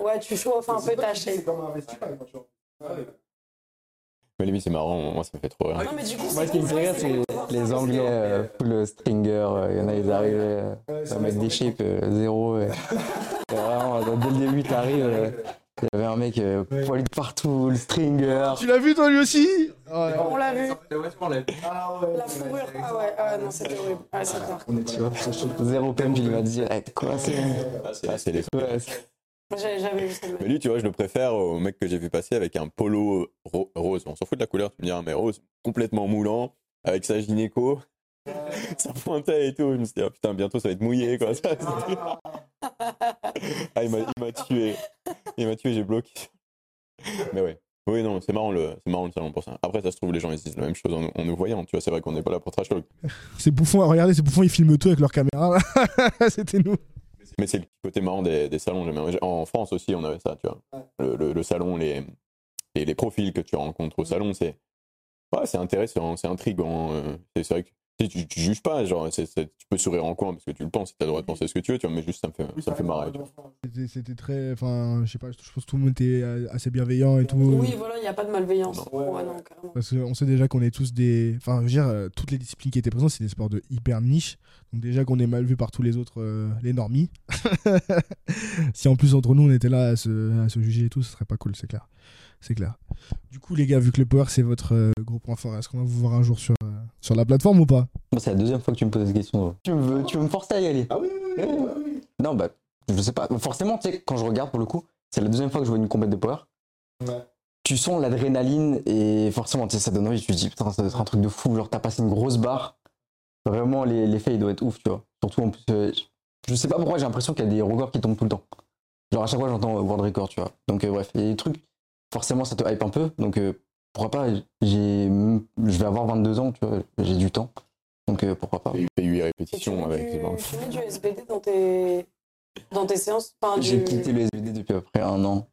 Ouais, tu chauffes un peu ta shape. Mais limite, c'est marrant, moi, ça me fait trop rire. Non, mais du coup, Moi, ce qui me fait rire, c'est les Anglais euh, full stringer. euh, Il y en a, ils arrivent euh, à mettre des shapes euh, zéro. <laughs> euh. Vraiment, euh, dès le début, t'arrives. euh, Il y avait un mec euh, poilu de partout, le stringer. Tu l'as vu toi lui aussi? Ouais. On l'a vu. Ah ouais. La fourrure. Ah ouais, ah non, c'était horrible. Ah, c'est clair. Tu vois, zéro pump, il m'a dit, eh, quoi, c'est. Ah, c'est- ah, c'est les Ouais, c'est- J'avais j'avais vu ça. Mais lui, tu vois, je le préfère au mec que j'ai vu passer avec un polo ro- rose. On s'en fout de la couleur, tu me diras, mais rose, complètement moulant, avec sa gynéco. <laughs> Ça pointait et tout. Je me suis dit, ah, putain, bientôt ça va être mouillé, quoi. Ça, <laughs> ah, il m'a tué. Il m'a tué, j'ai bloqué. Mais ouais. Oui, non, c'est marrant, le, c'est marrant le salon pour ça. Après, ça se trouve, les gens ils se disent la même chose en, nous- en nous voyant. Tu vois, c'est vrai qu'on n'est pas là pour trash talk. C'est bouffon, regardez, c'est bouffon, ils filment tout avec leur caméra. <laughs> C'était nous. Mais c'est le côté marrant des, des salons. En France aussi, on avait ça, tu vois. Le, le- le salon, les, les profils que tu rencontres au salon, c'est ouais, c'est intéressant, c'est intriguant. euh, c'est c'est vrai que tu, tu, tu juges pas, genre, tu peux sourire en coin parce que tu le penses, tu as le droit de penser ce que tu veux, tu vois, mais juste ça me fait, ça me fait marrer. C'était- très. Enfin, je sais pas, je pense que tout le monde était assez bienveillant et tout. Oui, voilà, il n'y a pas de malveillance. Ouais, non, carrément. Parce qu'on sait déjà qu'on est tous des. Enfin, je veux dire, euh, toutes les disciplines qui étaient présentes, c'est des sports de hyper niche. Donc, déjà qu'on est mal vu par tous les autres, euh, les normies. <laughs> si en plus, entre nous, on était là à se, à se juger et tout, ce serait pas cool, c'est clair. C'est clair. Du coup, les gars, vu que le power, c'est votre euh, gros point fort, est-ce qu'on va vous voir un jour sur, euh, sur la plateforme ou pas? C'est la deuxième fois que tu me poses cette question. Tu me, veux, tu veux me forcer à y aller? Ah oui, oui, oui, Non, bah, je sais pas. Forcément, tu sais, quand je regarde pour le coup, c'est la deuxième fois que je vois une combat de power. Ouais. Tu sens l'adrénaline et forcément, tu sais, ça donne envie. Tu te dis, putain, ça doit être un truc de fou. Genre, t'as passé une grosse barre. Vraiment, les- l'effet, il doit être ouf, tu vois. Surtout en plus, euh, je sais pas pourquoi j'ai l'impression qu'il y a des records qui tombent tout le temps. Genre, à chaque fois, j'entends euh, world record, tu vois. Donc, euh, bref, il y a des trucs, forcément, ça te hype un peu. Donc, euh, pourquoi pas? J'ai, Je vais avoir 22 ans, tu vois, j'ai du temps. Donc, euh, pourquoi pas? Il fait 8 Et tu répétitions avec. Tu mets du SBD dans tes, dans tes séances? Enfin, J'ai du- quitté le SBD depuis à peu près un an.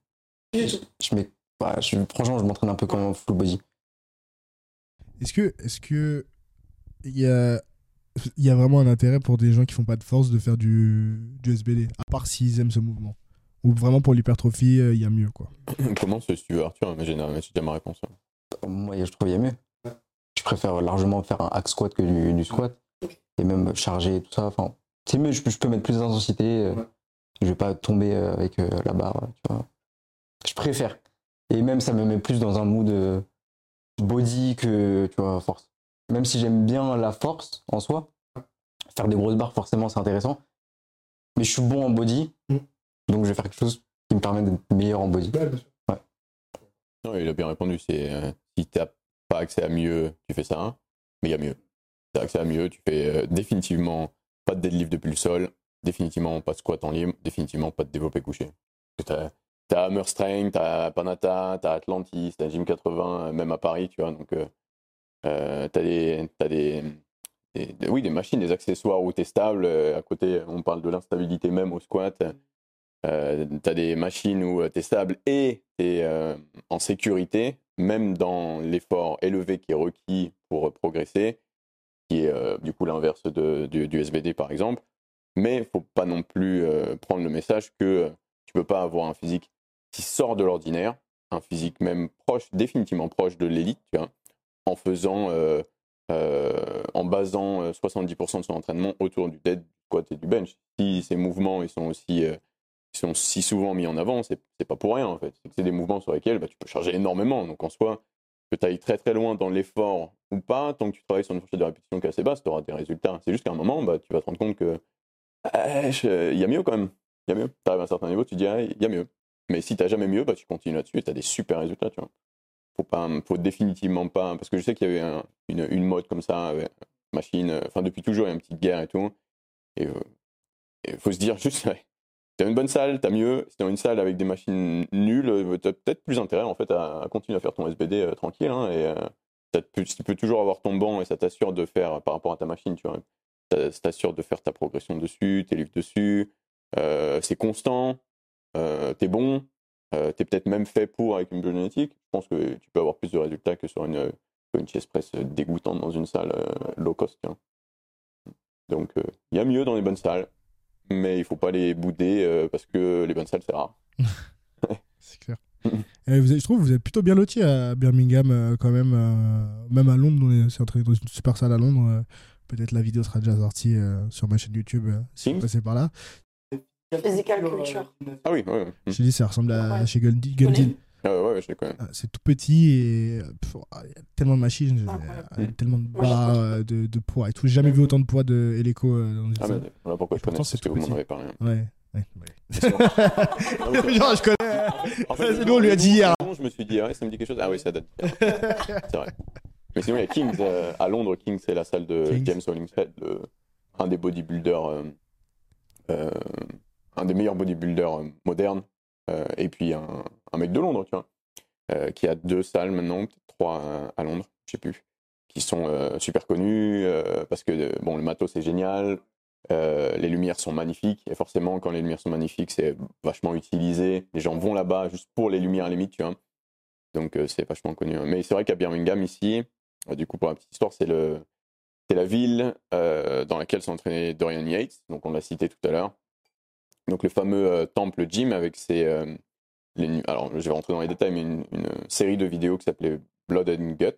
Je mets, ouais, je, franchement, je m'entraîne un peu comme un full body. Est-ce que, est-ce que il y a, il y a vraiment un intérêt pour des gens qui font pas de force de faire du, du SBD, à part s'ils aiment ce mouvement? Ou vraiment pour l'hypertrophie, euh, il y a mieux quoi. <clears throat> Comment ce tu veux, Arthur Mais j'ai j'ai déjà ma réponse. hein. Moi, je trouve qu'il y a mieux. Je préfère largement faire un hack squat que du, du squat. Et même charger et tout ça. Enfin, c'est mieux, je, peux- je peux mettre plus d'intensité. euh, Je vais pas tomber euh, avec euh, la barre, tu vois. Je préfère. Et même, ça me met plus dans un mood euh, body que, tu vois, force. Même si j'aime bien la force en soi, faire des grosses barres, forcément, c'est intéressant. Mais je suis bon en body, Mm. Donc je vais faire quelque chose qui me permet d'être meilleur en body. Non, il a bien répondu. C'est euh, si t'as pas accès à mieux, tu fais ça, mais il y a mieux. Si t'as accès à mieux, tu fais euh, définitivement pas de deadlift depuis le sol, définitivement pas de squat en libre, définitivement pas de développé couché. T'as t'as Hammer Strength, t'as Panata, t'as Atlantis, t'as Gym 80, euh, même à Paris, tu vois. Donc, euh, euh, t'as des, t'as des, des- des- oui, des machines, des accessoires où t'es stable. euh, à côté, on parle de l'instabilité même au squat. Euh, t'as des machines où euh, t'es stable et t'es euh, en sécurité, même dans l'effort élevé qui est requis pour progresser, qui est euh, du coup l'inverse du, du SBD par exemple. Mais il faut pas non plus euh, prendre le message que euh, tu peux pas avoir un physique qui sort de l'ordinaire, un physique même proche, définitivement proche de l'élite, tu en faisant, euh, euh, en basant euh, 70% de son entraînement autour du dead, squat et du bench. Si ces mouvements ils sont aussi euh, ils sont si souvent mis en avant, c'est pas pour rien en fait. C'est des mouvements sur lesquels bah, tu peux charger énormément. Donc en soi, que tu ailles très très loin dans l'effort ou pas, tant que tu travailles sur une fourchette de répétition qui est assez basse, tu auras des résultats. C'est juste qu'à un moment, bah, tu vas te rendre compte que je- il y a mieux quand même. Il y a mieux. Tu arrives à un certain niveau, tu dis, ah, il y a mieux. Mais si t'as jamais mieux, bah, tu continues là-dessus et t'as des super résultats, tu vois. Faut pas, faut définitivement pas, parce que je sais qu'il y avait un- une, une mode comme ça, ouais, machine, euh, enfin depuis toujours il y a une petite guerre et tout. Et il faut se dire juste, <laughs> t'as une bonne salle, t'as mieux. Si t'as une salle avec des machines nulles, euh, t'as peut-être plus intérêt en fait à, continuer à faire ton SBD euh, tranquille. hein, et euh, tu peux toujours avoir ton banc et ça t'assure de faire par rapport à ta machine, tu vois. Ça t'assure de faire ta progression dessus, tes livres dessus. c'est constant, t'es bon, t'es peut-être même fait pour avec une biogénétique. Je pense que tu peux avoir plus de résultats que sur une, une chest press dégoûtante dans une salle low cost. Donc il y a mieux dans les bonnes salles, mais il faut pas les bouder euh, parce que les bonnes salles c'est rare. <laughs> C'est clair. Et vous êtes- je trouve que vous êtes plutôt bien loti à Birmingham, euh, quand même. euh, même à Londres, on est c'est entré dans une super salle à Londres. euh, Peut-être la vidéo sera déjà sortie euh, sur ma chaîne YouTube euh, si vous passez par là. Physical culture. Ah oui, ouais, ouais. Je te dis, ça ressemble à Ouais. chez Gundy. Ah ouais, ouais, je les connais. Ah, C'est tout petit et pff, il y a tellement de machines, euh, Incroyable. tellement de euh, de, de poids et tout. J'ai jamais vu autant de poids de Helico euh, dans une Ah, salle. mais voilà pourquoi je connais, c'est parce que tout vous m'en avez parlé. Ouais. ouais, ouais. <laughs> Oui, <laughs> Genre, je connais. En le nous, on lui a dit hier. Je me suis dit, ah ouais, ça me dit quelque chose. Ah oui, ça date. <laughs> c'est vrai. Mais sinon, il y a Kings. euh, à Londres, Kings, c'est la salle de Kings. James Hollingshead, le- un des bodybuilders, euh, euh, un des meilleurs bodybuilders euh, modernes. euh, et puis un, un mec de Londres, tu vois, euh, qui a deux salles maintenant, trois à Londres, je sais plus, qui sont euh, super connus euh, parce que bon, le matos c'est génial, les lumières sont magnifiques et forcément quand les lumières sont magnifiques c'est vachement utilisé. Les gens vont là-bas juste pour les lumières à limite, tu vois. Donc c'est vachement connu. Mais c'est vrai qu'à Birmingham ici, du coup pour la petite histoire, c'est le c'est la ville dans laquelle s'est entraîné Dorian Yates, donc on l'a cité tout à l'heure. Donc le fameux temple gym avec ses les alors je vais rentrer dans les détails, mais une, une série de vidéos qui s'appelait Blood and Guts,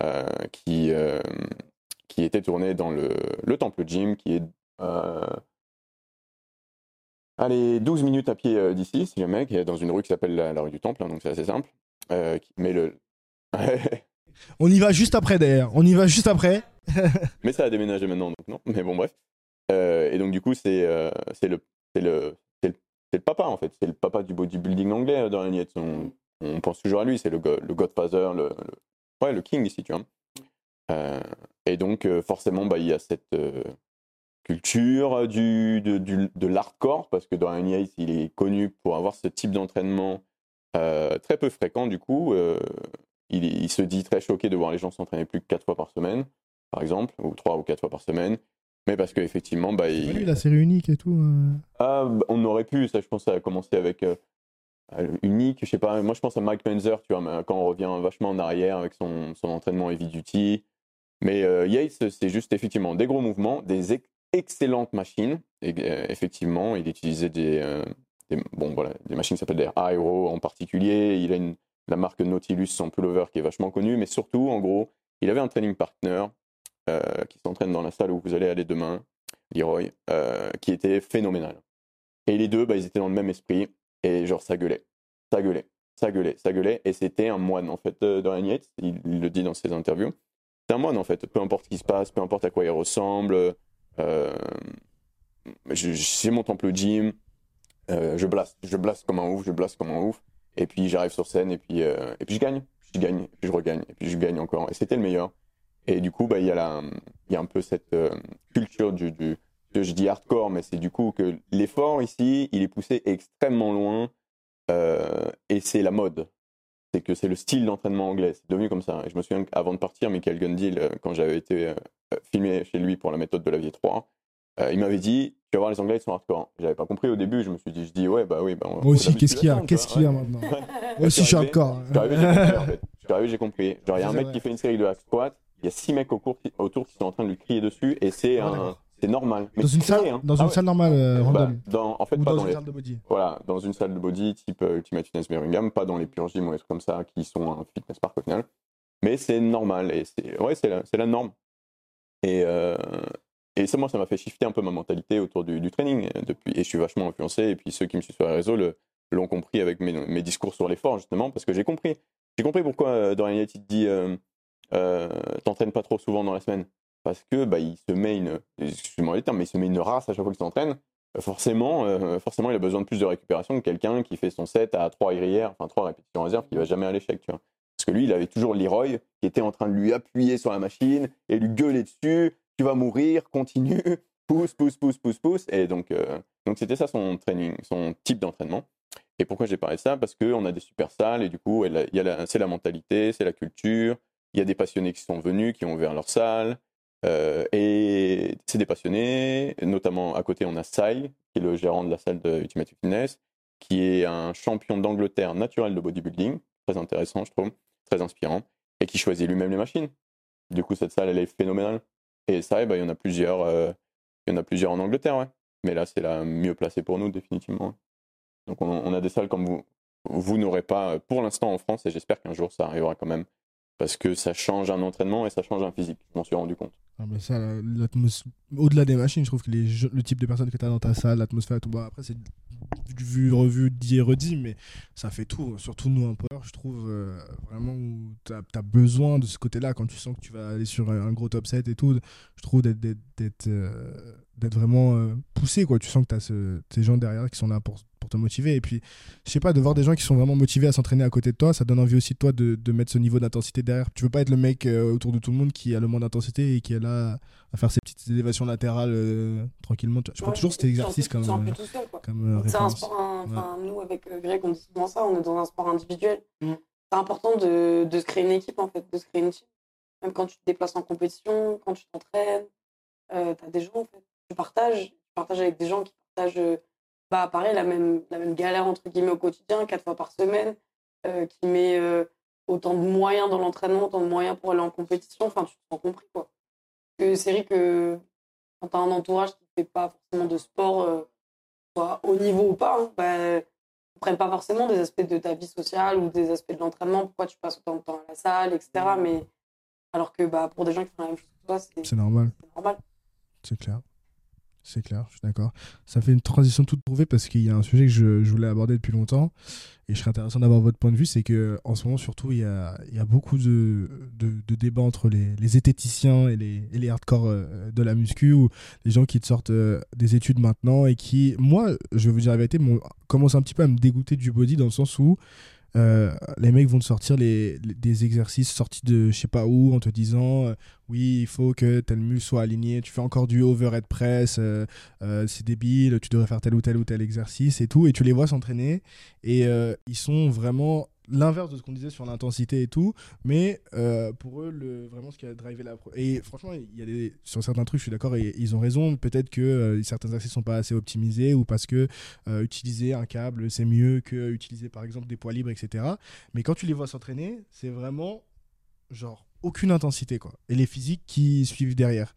euh, qui euh, qui était tournée dans le, le temple gym, qui est euh, allez 12 minutes à pied d'ici, si jamais, qui est dans une rue qui s'appelle la, la rue du Temple, hein, donc c'est assez simple. Mais le <laughs> On y va juste après d'ailleurs. On y va juste après. <laughs> Mais ça a déménagé maintenant, donc non. Mais bon, bref. Euh, et donc, du coup, c'est euh, le, c'est le, c'est le, papa, en fait. C'est le papa du bodybuilding anglais, euh, Dorian Yates. On, on pense toujours à lui. C'est le, go- le Godfather, le, ouais, le king ici. Euh, et donc, euh, forcément, bah, il y a cette culture du, de, de l'hardcore, parce que Dorian Yates, il est connu pour avoir ce type d'entraînement très peu fréquent, du coup. Il, il se dit très choqué de voir les gens s'entraîner plus que quatre fois par semaine par exemple, ou trois ou quatre fois par semaine. Mais parce qu'effectivement, bah, il- la série unique et tout. euh. Ah, bah, on aurait pu, ça je pense, ça a commencé avec euh, euh, Unique, je sais pas, moi je pense à Mike Menzer, tu vois, mais quand on revient vachement en arrière avec son, son entraînement heavy duty. Mais euh, Yates, c'est juste effectivement des gros mouvements, des ex- excellentes machines. Et, effectivement, il utilisait des, des- bon, voilà, des machines qui s'appellent des Aero en particulier. Il a une, la marque Nautilus, son pullover qui est vachement connue. Mais surtout, en gros, il avait un training partner qui s'entraîne dans la salle où vous allez aller demain, Leroy, euh, qui était phénoménal. Et les deux, bah, ils étaient dans le même esprit. Et genre, ça gueulait. Ça gueulait. Ça gueulait. Ça gueulait. Et c'était un moine, en fait, euh, Dorian Yates. Il, il le dit dans ses interviews. C'est un moine, en fait. Peu importe ce qui se passe, peu importe à quoi il ressemble. Euh, J'ai mon temple gym. euh, je blaste. Je blaste comme un ouf. Je blaste comme un ouf. Et puis, j'arrive sur scène. Et puis, euh, et puis je gagne. Je gagne. Puis, je regagne. Et puis, je gagne encore. Et c'était le meilleur. Et du coup, bah, il y, a la- il y a un peu cette euh, culture du, du, de- je dis hardcore, mais c'est du coup que l'effort ici, il est poussé extrêmement loin euh, et c'est la mode. C'est que c'est le style d'entraînement anglais, c'est devenu comme ça. Et je me souviens qu'avant de partir, Michael Gundil, quand j'avais été euh, filmé chez lui pour la méthode de l'avier 3, euh, il m'avait dit Tu vas voir, les Anglais, ils sont hardcore. J'avais pas compris au début, je me suis dit Je dis, ouais, bah oui. Bah, Moi aussi, qu'est-ce qu'il y a Qu'est-ce qu'il y a maintenant? Moi aussi, je suis hardcore. je suis arrivé, j'ai compris. Genre, il y a un mec qui fait une série de hack squat, il y a six mecs au cours qui- autour qui sont en train de lui crier dessus, et c'est Ah, un, d'accord. c'est normal. Mais Dans une salle, hein. dans Ah une ouais. salle normale, euh, Bah, dans, en fait, Ou pas dans dans une les, salle de body. voilà, dans une salle de body type euh, Ultimate Fitness Birmingham, pas dans les pure gym ou des trucs comme ça qui sont un fitness park au final. Mais c'est normal et c'est ouais, c'est la, norme. Et, euh, et ça, moi, ça m'a fait shifter un peu ma mentalité autour du, du training euh, depuis. Et je suis vachement influencé. Et puis ceux qui me suivent sur les réseaux le- l'ont compris avec mes, mes discours sur l'effort justement parce que j'ai compris. J'ai compris pourquoi euh, Dorian Yates dit euh, euh, t'entraînes pas trop souvent dans la semaine parce que bah il se met une excuse-moi les termes mais se met une race à chaque fois qu'il s'entraîne forcément, euh, forcément, il a besoin de plus de récupération que quelqu'un qui fait son set à trois arrières, enfin trois répétitions réserve, qui va jamais à l'échec, tu. Parce que lui, il avait toujours Leroy qui était en train de lui appuyer sur la machine et lui gueuler dessus. Tu vas mourir, continue, <laughs> pousse, pousse, pousse, pousse, pousse. Et donc, euh, donc c'était ça son training, son type d'entraînement. Et pourquoi j'ai parlé de ça? Parce qu'on a des super salles et du coup, c'est la mentalité, c'est la culture. Il y a des passionnés qui sont venus, qui ont ouvert leur salle. Euh, et c'est des passionnés, notamment à côté, on a Sai, qui est le gérant de la salle de Ultimate Fitness, qui est un champion d'Angleterre naturel de bodybuilding, très intéressant, je trouve, très inspirant, et qui choisit lui-même les machines. Du coup, cette salle, elle est phénoménale. Et Sai, bah, il y en a plusieurs, euh, il y en a plusieurs en Angleterre, ouais. Mais là, c'est la mieux placée pour nous, définitivement. Donc, on, on a des salles comme vous, vous n'aurez pas euh, pour l'instant en France, et j'espère qu'un jour ça arrivera quand même, parce que ça change un entraînement et ça change un physique. Je m'en suis rendu compte. Ah, mais ça, au-delà des machines, je trouve que les le type de personnes que tu as dans ta salle, l'atmosphère, tout, bon, après, c'est vu, revu, dit et redit, mais ça fait tout. Surtout nous, en power, je trouve euh, vraiment où tu as, besoin de ce côté-là quand tu sens que tu vas aller sur un, un gros top set et tout. Je trouve d'être, euh, vraiment euh, poussé, quoi. Tu sens que tu as ce, ces gens derrière qui sont là pour, pour te motiver. Et puis, je sais pas, de voir des gens qui sont vraiment motivés à s'entraîner à côté de toi, ça donne envie aussi de toi de, de mettre ce niveau d'intensité derrière. Tu veux pas être le mec euh, autour de tout le monde qui a le moins d'intensité et qui est là à faire ses petites élévations latérales euh, tranquillement. Tu vois. Je prends Ouais, toujours cet exercice comme, un peu euh, tout seul, quoi. comme euh, C'est un sport, un- enfin, nous avec Greg, on dit souvent ça, on est dans un sport individuel. C'est important de, de se créer une équipe, en fait, de se créer une team. Même quand tu te déplaces en compétition, quand tu t'entraînes, euh, tu as des gens, en fait, tu partages, tu partages avec des gens qui partagent, bah, pareil, la même, la même galère, entre guillemets, au quotidien, quatre fois par semaine, euh, qui met euh, autant de moyens dans l'entraînement, autant de moyens pour aller en compétition, enfin, tu te sens compris, quoi. Que c'est vrai que quand tu as un entourage qui ne fait pas forcément de sport, euh, soit haut niveau ou pas, hein, bah, ils prennent pas forcément des aspects de ta vie sociale ou des aspects de l'entraînement, pourquoi tu passes autant de temps à la salle, etc. Mais alors que bah, pour des gens qui font la même chose que toi, C'est normal. c'est normal. C'est clair. C'est clair, je suis d'accord. Ça fait une transition toute trouvée parce qu'il y a un sujet que je, voulais aborder depuis longtemps et je serais intéressant d'avoir votre point de vue. C'est que en ce moment, surtout, il y a, beaucoup de, débats entre les, les zététiciens et les, hardcore euh, de la muscu ou les gens qui te sortent euh, des études maintenant et qui, moi, je vais vous dire la vérité, commencent un petit peu à me dégoûter du body dans le sens où euh, les mecs vont te sortir des exercices sortis de je sais pas où en te disant euh, oui il faut que tel muscle soit aligné tu fais encore du overhead press euh, c'est débile tu devrais faire tel ou tel ou tel exercice et tout et tu les vois s'entraîner et ils sont vraiment l'inverse de ce qu'on disait sur l'intensité et tout mais euh, pour eux le, vraiment ce qui a drivé la et franchement il y a des sur certains trucs je suis d'accord ils ont raison peut-être que euh, certains exercices sont pas assez optimisés ou parce que euh, utiliser un câble c'est mieux que utiliser par exemple des poids libres etc mais quand tu les vois s'entraîner c'est vraiment genre aucune intensité quoi. Et les physiques qui suivent derrière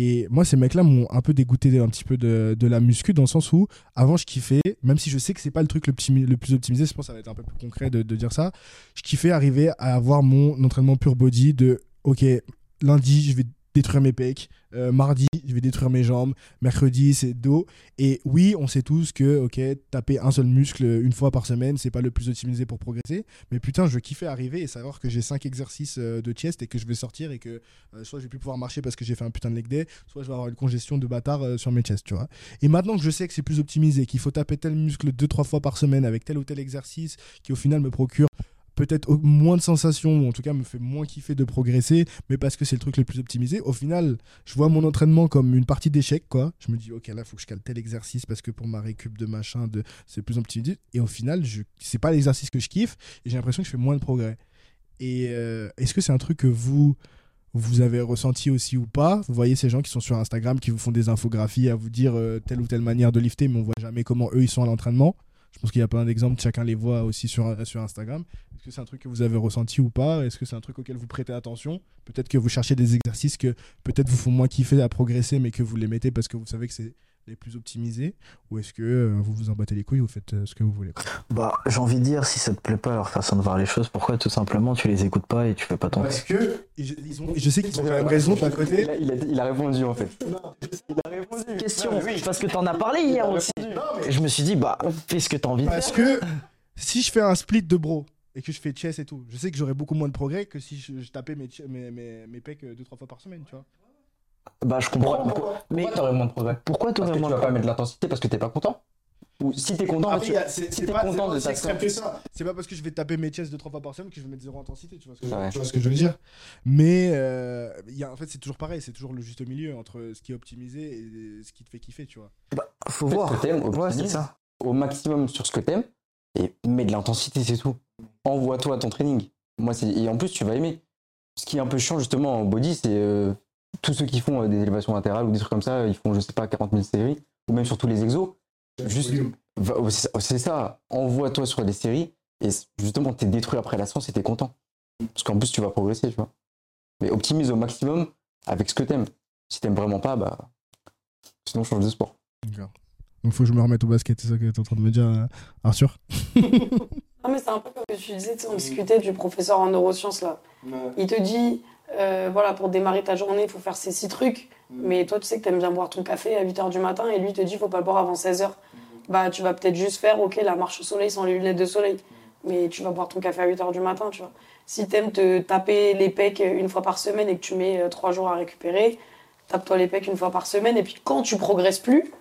et moi ces mecs là m'ont un peu dégoûté un petit peu de, la muscu dans le sens où avant je kiffais même si je sais que c'est pas le truc le plus optimisé je pense que ça va être un peu plus concret de, de dire ça je kiffais arriver à avoir mon entraînement pure body de ok lundi je vais détruire mes pecs. Euh, mardi je vais détruire mes jambes. Mercredi c'est dos. Et oui on sait tous que ok taper un seul muscle une fois par semaine c'est pas le plus optimisé pour progresser. Mais putain je kiffais arriver et savoir que j'ai cinq exercices euh, de chest et que je vais sortir et que euh, soit je vais plus pouvoir marcher parce que j'ai fait un putain de leg day soit je vais avoir une congestion de bâtard sur mes chests tu vois. Et maintenant que je sais que c'est plus optimisé qu'il faut taper tel muscle deux trois fois par semaine avec tel ou tel exercice qui au final me procure peut-être moins de sensations ou en tout cas me fait moins kiffer de progresser mais parce que c'est le truc le plus optimisé. Au final je vois mon entraînement comme une partie d'échec quoi. Je me dis ok là faut que je cale tel exercice parce que pour ma récup de machin de c'est plus optimisé. Et au final je c'est pas l'exercice que je kiffe et j'ai l'impression que je fais moins de progrès. Et euh, est-ce que c'est un truc que vous vous avez ressenti aussi ou pas? Vous voyez ces gens qui sont sur Instagram, qui vous font des infographies à vous dire euh, telle ou telle manière de lifter, mais on voit jamais comment eux ils sont à l'entraînement. Je pense qu'il y a plein d'exemples, chacun les voit aussi sur, Instagram. Est-ce que c'est un truc que vous avez ressenti ou pas? Est-ce que c'est un truc auquel vous prêtez attention? Peut-être que vous cherchez des exercices que peut-être vous font moins kiffer à progresser, mais que vous les mettez parce que vous savez que c'est les plus optimisés Ou est-ce que euh, vous vous en battez les couilles, vous faites euh, ce que vous voulez Bah, j'ai envie de dire, si ça te plaît pas leur façon de voir les choses, pourquoi tout simplement tu les écoutes pas et tu fais pas ton Parce que je, ils ont- je sais qu'ils ont quand même raison d'un côté. Il a, il a- il a répondu en fait. Il a répondu. question Parce que t'en as parlé hier aussi. Et je me suis dit, bah, fais ce que t'as envie de Parce faire. que si je fais un split de bro et que je fais chess et tout, je sais que j'aurai beaucoup moins de progrès que si je, je tapais mes, mes, mes, mes pecs euh, deux trois fois par semaine, tu vois. Bah, je comprends. Pourquoi, mais pourquoi t'aurais moins de progrès? pourquoi Parce t'aurais que tu moins vas de pas mettre de l'intensité parce que t'es pas content Ou si t'es content, tu- c'est si c'est t'es pas, content de ça. C'est pas parce que je vais taper mes chests deux trois fois par semaine que je vais mettre zéro intensité. Tu vois ce que, Ouais. tu vois ce que je veux dire? Mais euh, il y a, en fait, c'est toujours pareil. C'est toujours le juste milieu entre ce qui est optimisé et ce qui te fait kiffer, tu vois. Bah, faut voir. que t'aimes, Ouais, c'est optimise. ça. au maximum sur ce que t'aimes et mets de l'intensité, c'est tout. Envoie-toi à ton training. Moi, c'est et en plus, tu vas aimer. Ce qui est un peu chiant justement en body, c'est euh, tous ceux qui font euh, des élévations latérales ou des trucs comme ça, ils font, je sais pas, 40 000 séries ou même sur tous les exos. Juste, va- oh, c'est ça-. Envoie-toi sur des séries et justement, t'es détruit après la séance et t'es content. Parce qu'en plus, tu vas progresser, tu vois. Mais optimise au maximum avec ce que t'aimes. Si t'aimes vraiment pas, bah, sinon change de sport. D'accord. Donc faut que je me remette au basket, c'est ça que tu es en train de me dire, euh, Arthur? Non, mais c'est un peu comme tu disais, on discutait du professeur en neurosciences là. Il te dit, euh, voilà, pour démarrer ta journée, il faut faire ces six trucs. Mais toi, tu sais que tu aimes bien boire ton café à 8h du matin et lui te dit, faut pas le boire avant 16h. Bah, tu vas peut-être juste faire, ok, la marche au soleil sans les lunettes de soleil. Mais tu vas boire ton café à 8h du matin, tu vois. Si t'aimes te taper les pecs une fois par semaine et que tu mets euh, trois jours à récupérer, tape-toi les pecs une fois par semaine. Et puis quand tu progresses plus,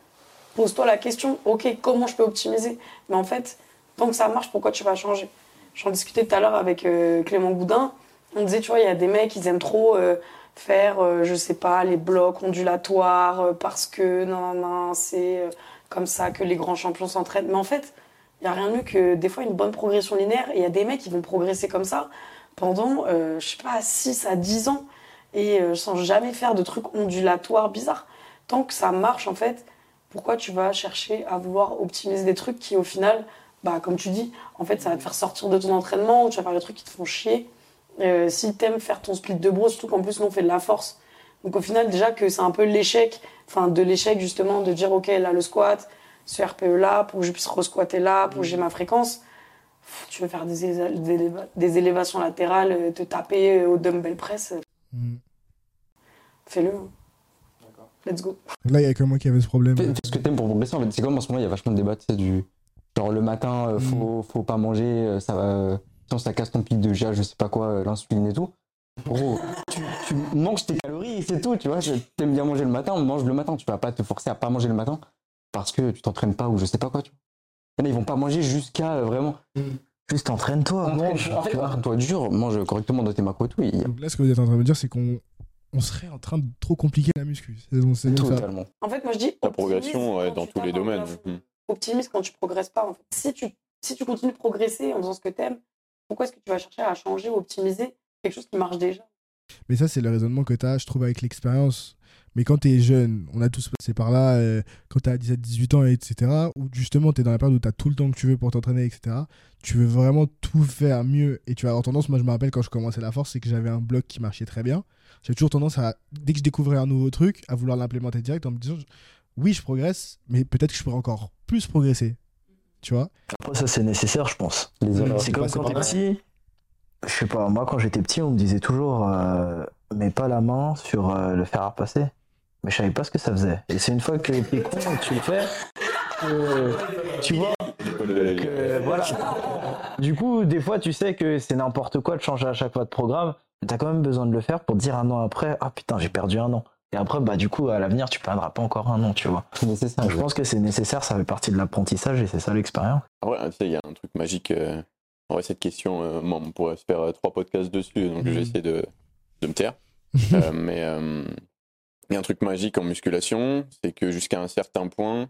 pose-toi la question, ok, comment je peux optimiser? Mais en fait, tant que ça marche, pourquoi tu vas changer? J'en discutais tout à l'heure avec euh, Clément Goudin. On disait, tu vois, il y a des mecs, ils aiment trop euh, faire, euh, je sais pas, les blocs ondulatoires euh, parce que, non, non, c'est euh, comme ça que les grands champions s'entraînent. Mais en fait, il n'y a rien de mieux que des fois une bonne progression linéaire. Et il y a des mecs qui vont progresser comme ça pendant, je sais pas, 6 à 10 ans et sans jamais faire de trucs ondulatoires bizarres. Tant que ça marche, en fait, pourquoi tu vas chercher à vouloir optimiser des trucs qui, au final, bah, comme tu dis, en fait, ça va te faire sortir de ton entraînement ou tu vas faire des trucs qui te font chier. Euh, si t'aimes faire ton split de bro, surtout qu'en plus, nous, on fait de la force. Donc, au final, déjà que c'est un peu l'échec, enfin, de l'échec, justement, de dire, OK, là, le squat, ce RPE là, pour que je puisse re-squatter là, pour que j'ai ma fréquence. Pff, Tu veux faire des, des éléva- des élévations latérales, euh, te taper euh, au dumbbell press, Mm. fais-le. Let's go. Là, il y a que moi qui avait ce problème. Fais, fais ce que t'aimes pour progresser. En fait, c'est comme en ce moment, il y a vachement de débats, tu sais, du genre le matin, euh, faut, faut pas manger, ça va, sinon ça casse ton pic de GA, je sais pas quoi, euh, l'insuline et tout. Gros, <laughs> tu, tu manges tes calories et c'est tout, tu vois. T'aimes bien manger le matin, mange le matin. Tu vas pas te forcer à pas manger le matin parce que tu t'entraînes pas ou je sais pas quoi, tu vois. Il y en a, ils vont pas manger jusqu'à euh, vraiment. Juste entraîne-toi. mange, En fait, tu vois. toi dur, mange correctement dans tes macros et tout. Donc là, ce que vous êtes en train de me dire, c'est qu'on on serait en train de trop compliquer la muscu. C'est ça. totalement. En fait, moi, je dis. La progression ouais, quand dans tu tous les domaines. plafond. Mhm. optimise quand tu progresses pas. En fait. Si, tu, si tu continues de progresser en faisant ce que tu aimes, pourquoi est-ce que tu vas chercher à changer ou optimiser quelque chose qui marche déjà? Mais ça, c'est le raisonnement que tu as, je trouve, avec l'expérience. Mais quand tu es jeune, on a tous passé par là, euh, quand tu as 17-18 ans, etc., où justement tu es dans la période où tu as tout le temps que tu veux pour t'entraîner, etc., tu veux vraiment tout faire mieux. Et tu vas avoir tendance, moi je me rappelle quand je commençais la force, c'est que j'avais un bloc qui marchait très bien. J'avais toujours tendance à, dès que je découvrais un nouveau truc, à vouloir l'implémenter direct en me disant, oui, je progresse, mais peut-être que je pourrais encore plus progresser. Tu vois Après, ça, c'est nécessaire, je pense. Les erreurs. C'est comme passer quand t'es petit. Je sais pas, moi, quand j'étais petit, on me disait toujours, euh, mets pas la main sur euh, le fer à repasser. Mais je savais pas ce que ça faisait. Et c'est une fois que t'es con et que tu le fais, que tu vois que voilà. Du coup, des fois, tu sais que c'est n'importe quoi de changer à chaque fois de programme, mais t'as quand même besoin de le faire pour dire un an après, ah putain, j'ai perdu un an. Et après, bah du coup, à l'avenir, tu perdras pas encore un an, tu vois. C'est nécessaire. Donc, je pense que c'est nécessaire, ça fait partie de l'apprentissage et c'est ça l'expérience. Sais, il y a un truc magique. euh, En vrai, cette question, euh, moi, on pourrait se faire euh, trois podcasts dessus, donc je vais essayer de, de me taire. <laughs> Euh, mais euh, il y a un truc magique en musculation, c'est que jusqu'à un certain point,